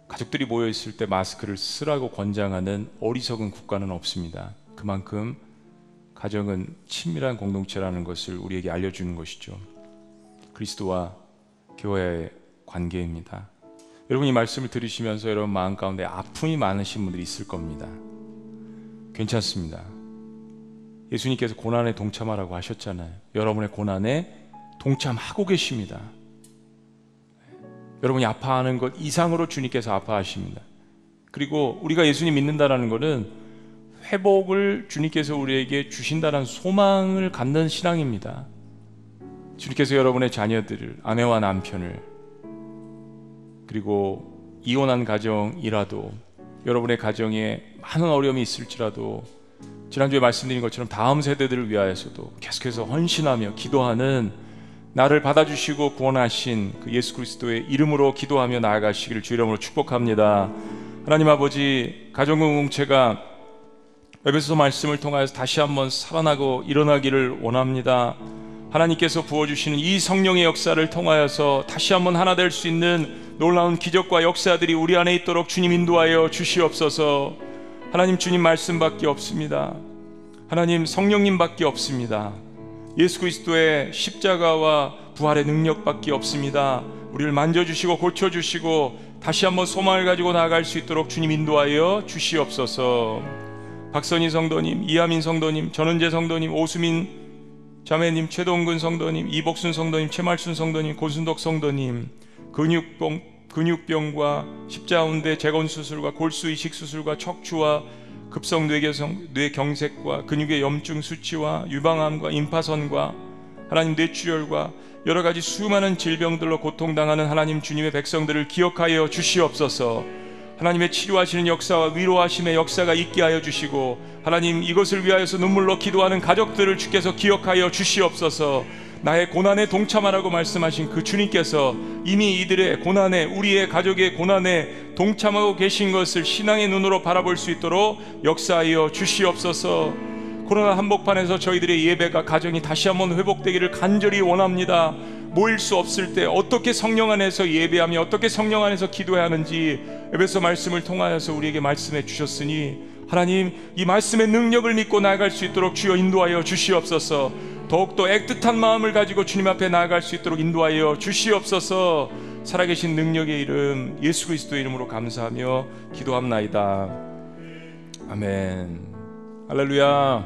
가족들이 모여 있을 때 마스크를 쓰라고 권장하는 어리석은 국가는 없습니다. 그만큼 가정은 친밀한 공동체라는 것을 우리에게 알려주는 것이죠. 그리스도와 교회의 관계입니다. 여러분 이 말씀을 들으시면서 여러분 마음 가운데 아픔이 많으신 분들이 있을 겁니다. 괜찮습니다. 예수님께서 고난에 동참하라고 하셨잖아요. 여러분의 고난에 동참하고 계십니다. 여러분이 아파하는 것 이상으로 주님께서 아파하십니다. 그리고 우리가 예수님 믿는다라는 것은 회복을 주님께서 우리에게 주신다는 소망을 갖는 신앙입니다. 주님께서 여러분의 자녀들을 아내와 남편을 그리고 이혼한 가정이라도 여러분의 가정에 많은 어려움이 있을지라도 지난주에 말씀드린 것처럼 다음 세대들을 위하여서도 계속해서 헌신하며 기도하는 나를 받아주시고 구원하신 그 예수 그리스도의 이름으로 기도하며 나아가시기를 주 이름으로 축복합니다. 하나님 아버지 가정 공동체가 에베소 말씀을 통하여서 다시 한번 살아나고 일어나기를 원합니다. 하나님께서 부어주시는 이 성령의 역사를 통하여서 다시 한번 하나 될 수 있는 놀라운 기적과 역사들이 우리 안에 있도록 주님 인도하여 주시옵소서. 하나님 주님 말씀밖에 없습니다. 하나님 성령님밖에 없습니다. 예수 그리스도의 십자가와 부활의 능력밖에 없습니다. 우리를 만져주시고 고쳐주시고 다시 한번 소망을 가지고 나아갈 수 있도록 주님 인도하여 주시옵소서. 박선희 성도님, 이하민 성도님, 전은재 성도님, 오수민 자매님, 최동근 성도님, 이복순 성도님, 최말순 성도님, 고순덕 성도님, 근육병, 근육병과 십자운대 재건 수술과 골수 이식 수술과 척추와 급성 뇌경색, 뇌경색과 근육의 염증 수치와 유방암과 임파선과 하나님 뇌출혈과 여러 가지 수많은 질병들로 고통당하는 하나님 주님의 백성들을 기억하여 주시옵소서. 하나님의 치료하시는 역사와 위로하심의 역사가 있게 하여 주시고 하나님 이것을 위하여서 눈물로 기도하는 가족들을 주께서 기억하여 주시옵소서. 나의 고난에 동참하라고 말씀하신 그 주님께서 이미 이들의 고난에 우리의 가족의 고난에 동참하고 계신 것을 신앙의 눈으로 바라볼 수 있도록 역사하여 주시옵소서. 코로나 한복판에서 저희들의 예배가 가정이 다시 한번 회복되기를 간절히 원합니다. 모일 수 없을 때 어떻게 성령 안에서 예배하며 어떻게 성령 안에서 기도해야 하는지 에베소 말씀을 통하여서 우리에게 말씀해 주셨으니 하나님 이 말씀의 능력을 믿고 나아갈 수 있도록 주여 인도하여 주시옵소서. 더욱더 애틋한 마음을 가지고 주님 앞에 나아갈 수 있도록 인도하여 주시옵소서. 살아계신 능력의 이름 예수 그리스도의 이름으로 감사하며 기도합나이다. 아멘. 할렐루야.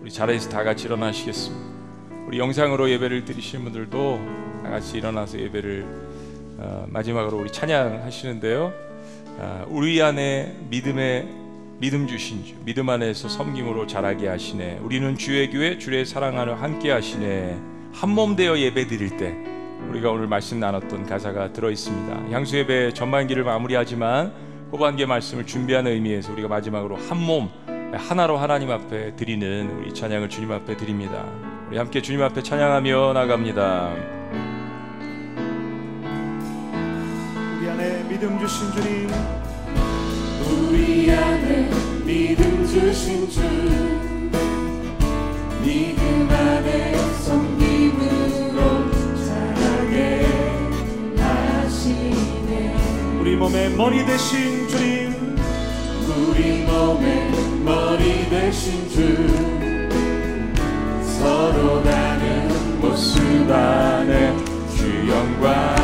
우리 자리에서 다 같이 일어나시겠습니다 우리 영상으로 예배를 드리시는 분들도 다 같이 일어나서 예배를 어, 마지막으로 우리 찬양하시는데요. 아, 우리 안에 믿음의 믿음 주신 주, 믿음 안에서 섬김으로 자라게 하시네. 우리는 주의 교회 주의 사랑하는 함께 하시네. 한 몸 되어 예배 드릴 때 우리가 오늘 말씀 나눴던 가사가 들어 있습니다. 향수 예배 전반기를 마무리하지만 후반기 말씀을 준비하는 의미에서 우리가 마지막으로 한 몸 하나로 하나님 앞에 드리는 우리 찬양을 주님 앞에 드립니다. 우리 함께 주님 앞에 찬양하며 나갑니다. 우리 안에 믿음 주신 주님. 우리 안에 믿음 주신 주. 믿음 안에 섬김으로 자라게 하시네. 우리 몸의 머리 되신 주님. 우리 몸의 머리 되신 주 서로 다른 모습 안에 주 영광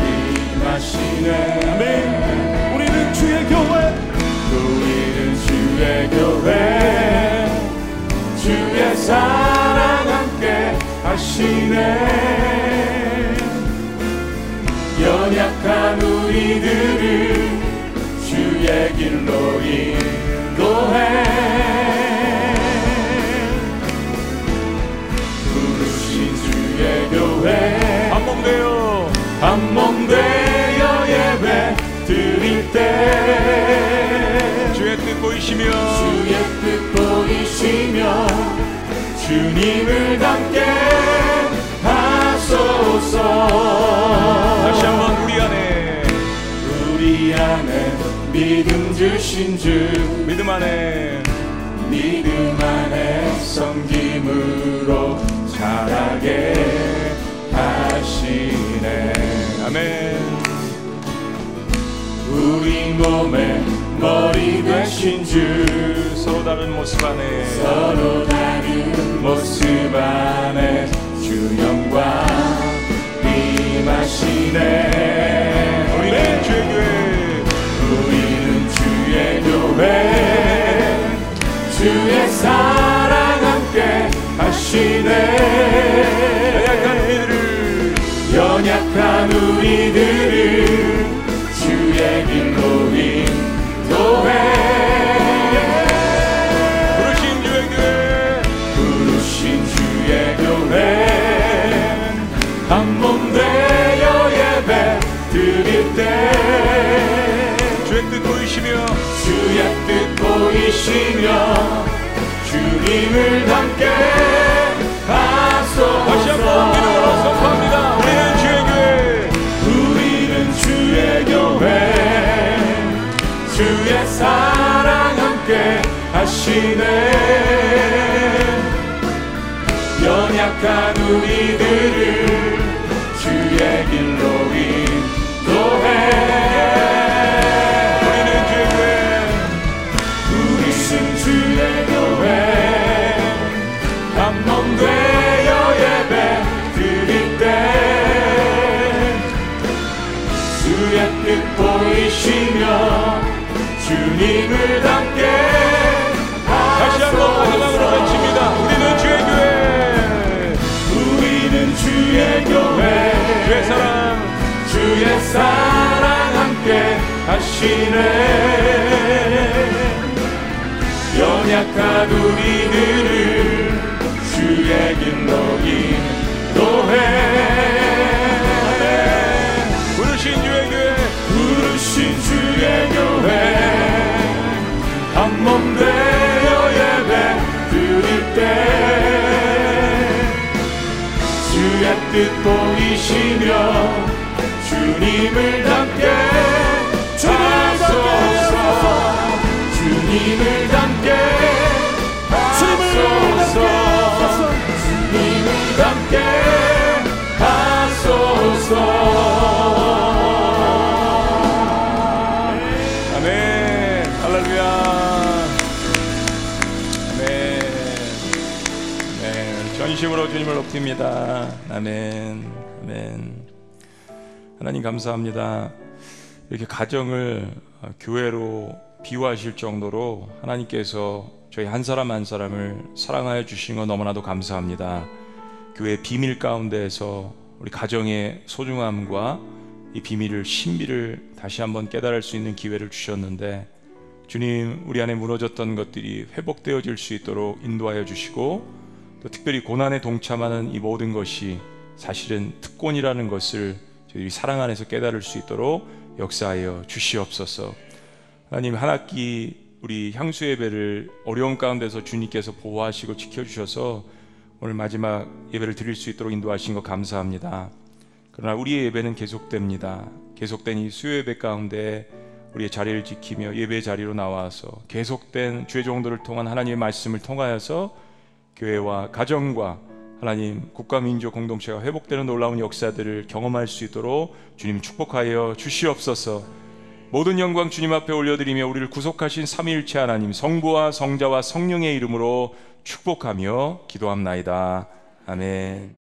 임하시네. 아멘. 우리는 주의 교회. 우리는 주의 교회. 주의 사랑 함께 하시네. 연약한 우리들을 주의 길로 인도해 드릴 때 주의 뜻 보이시며 주의 뜻 보이시며 주님을 닮게 하소서 다시 한번 우리 안에 우리 안에 믿음 주신 주 믿음 안에 믿음 안에 섬김으로 자라게 하시네 아멘. 우리 몸의 머리 되신 주 서로 다른 모습 안에 서로 다른 모습 안에 주 영광 임하시네. 우리는 주의 교회 우리는 주의 교회 주의 사랑 함께 하시네. 연약한 우리들을 연약한 우리들을 주의 뜻 보이시며. 주님을 닮게 하시네 연약한 우리들을 주의 길로 인도해. 우리는 교회 우리는 주의 교회. 한 몸 되어 예배 드릴 때 주의 뜻 보이시며 주님을 닮 주의 사랑 주의 사랑 함께 하시네. 연약한 우리들을 주의 길로 뜻 보이시며 주님을 닮게 하소서. 주님을 닮게 네 전심으로 주님을 높입니다. 아멘. 아멘. 하나님 감사합니다. 이렇게 가정을 어, 교회로 비유하실 정도로 하나님께서 저희 한 사람 한 사람을 사랑하여 주신 거 너무나도 감사합니다. 교회 비밀 가운데에서 우리 가정의 소중함과 이 비밀을 신비를 다시 한번 깨달을 수 있는 기회를 주셨는데 주님 우리 안에 무너졌던 것들이 회복되어질 수 있도록 인도하여 주시고 또 특별히 고난에 동참하는 이 모든 것이 사실은 특권이라는 것을 저희들이 사랑 안에서 깨달을 수 있도록 역사하여 주시옵소서. 하나님 한 학기 우리 향수 예배를 어려운 가운데서 주님께서 보호하시고 지켜주셔서 오늘 마지막 예배를 드릴 수 있도록 인도하신 것 감사합니다. 그러나 우리의 예배는 계속됩니다. 계속된 이 수요 예배 가운데 우리의 자리를 지키며 예배 자리로 나와서 계속된 주의 종들을 통한 하나님의 말씀을 통하여서 교회와 가정과 하나님 국가 민족 공동체가 회복되는 놀라운 역사들을 경험할 수 있도록 주님 축복하여 주시옵소서. 모든 영광 주님 앞에 올려드리며 우리를 구속하신 삼위일체 하나님 성부와 성자와 성령의 이름으로 축복하며 기도합나이다. 아멘.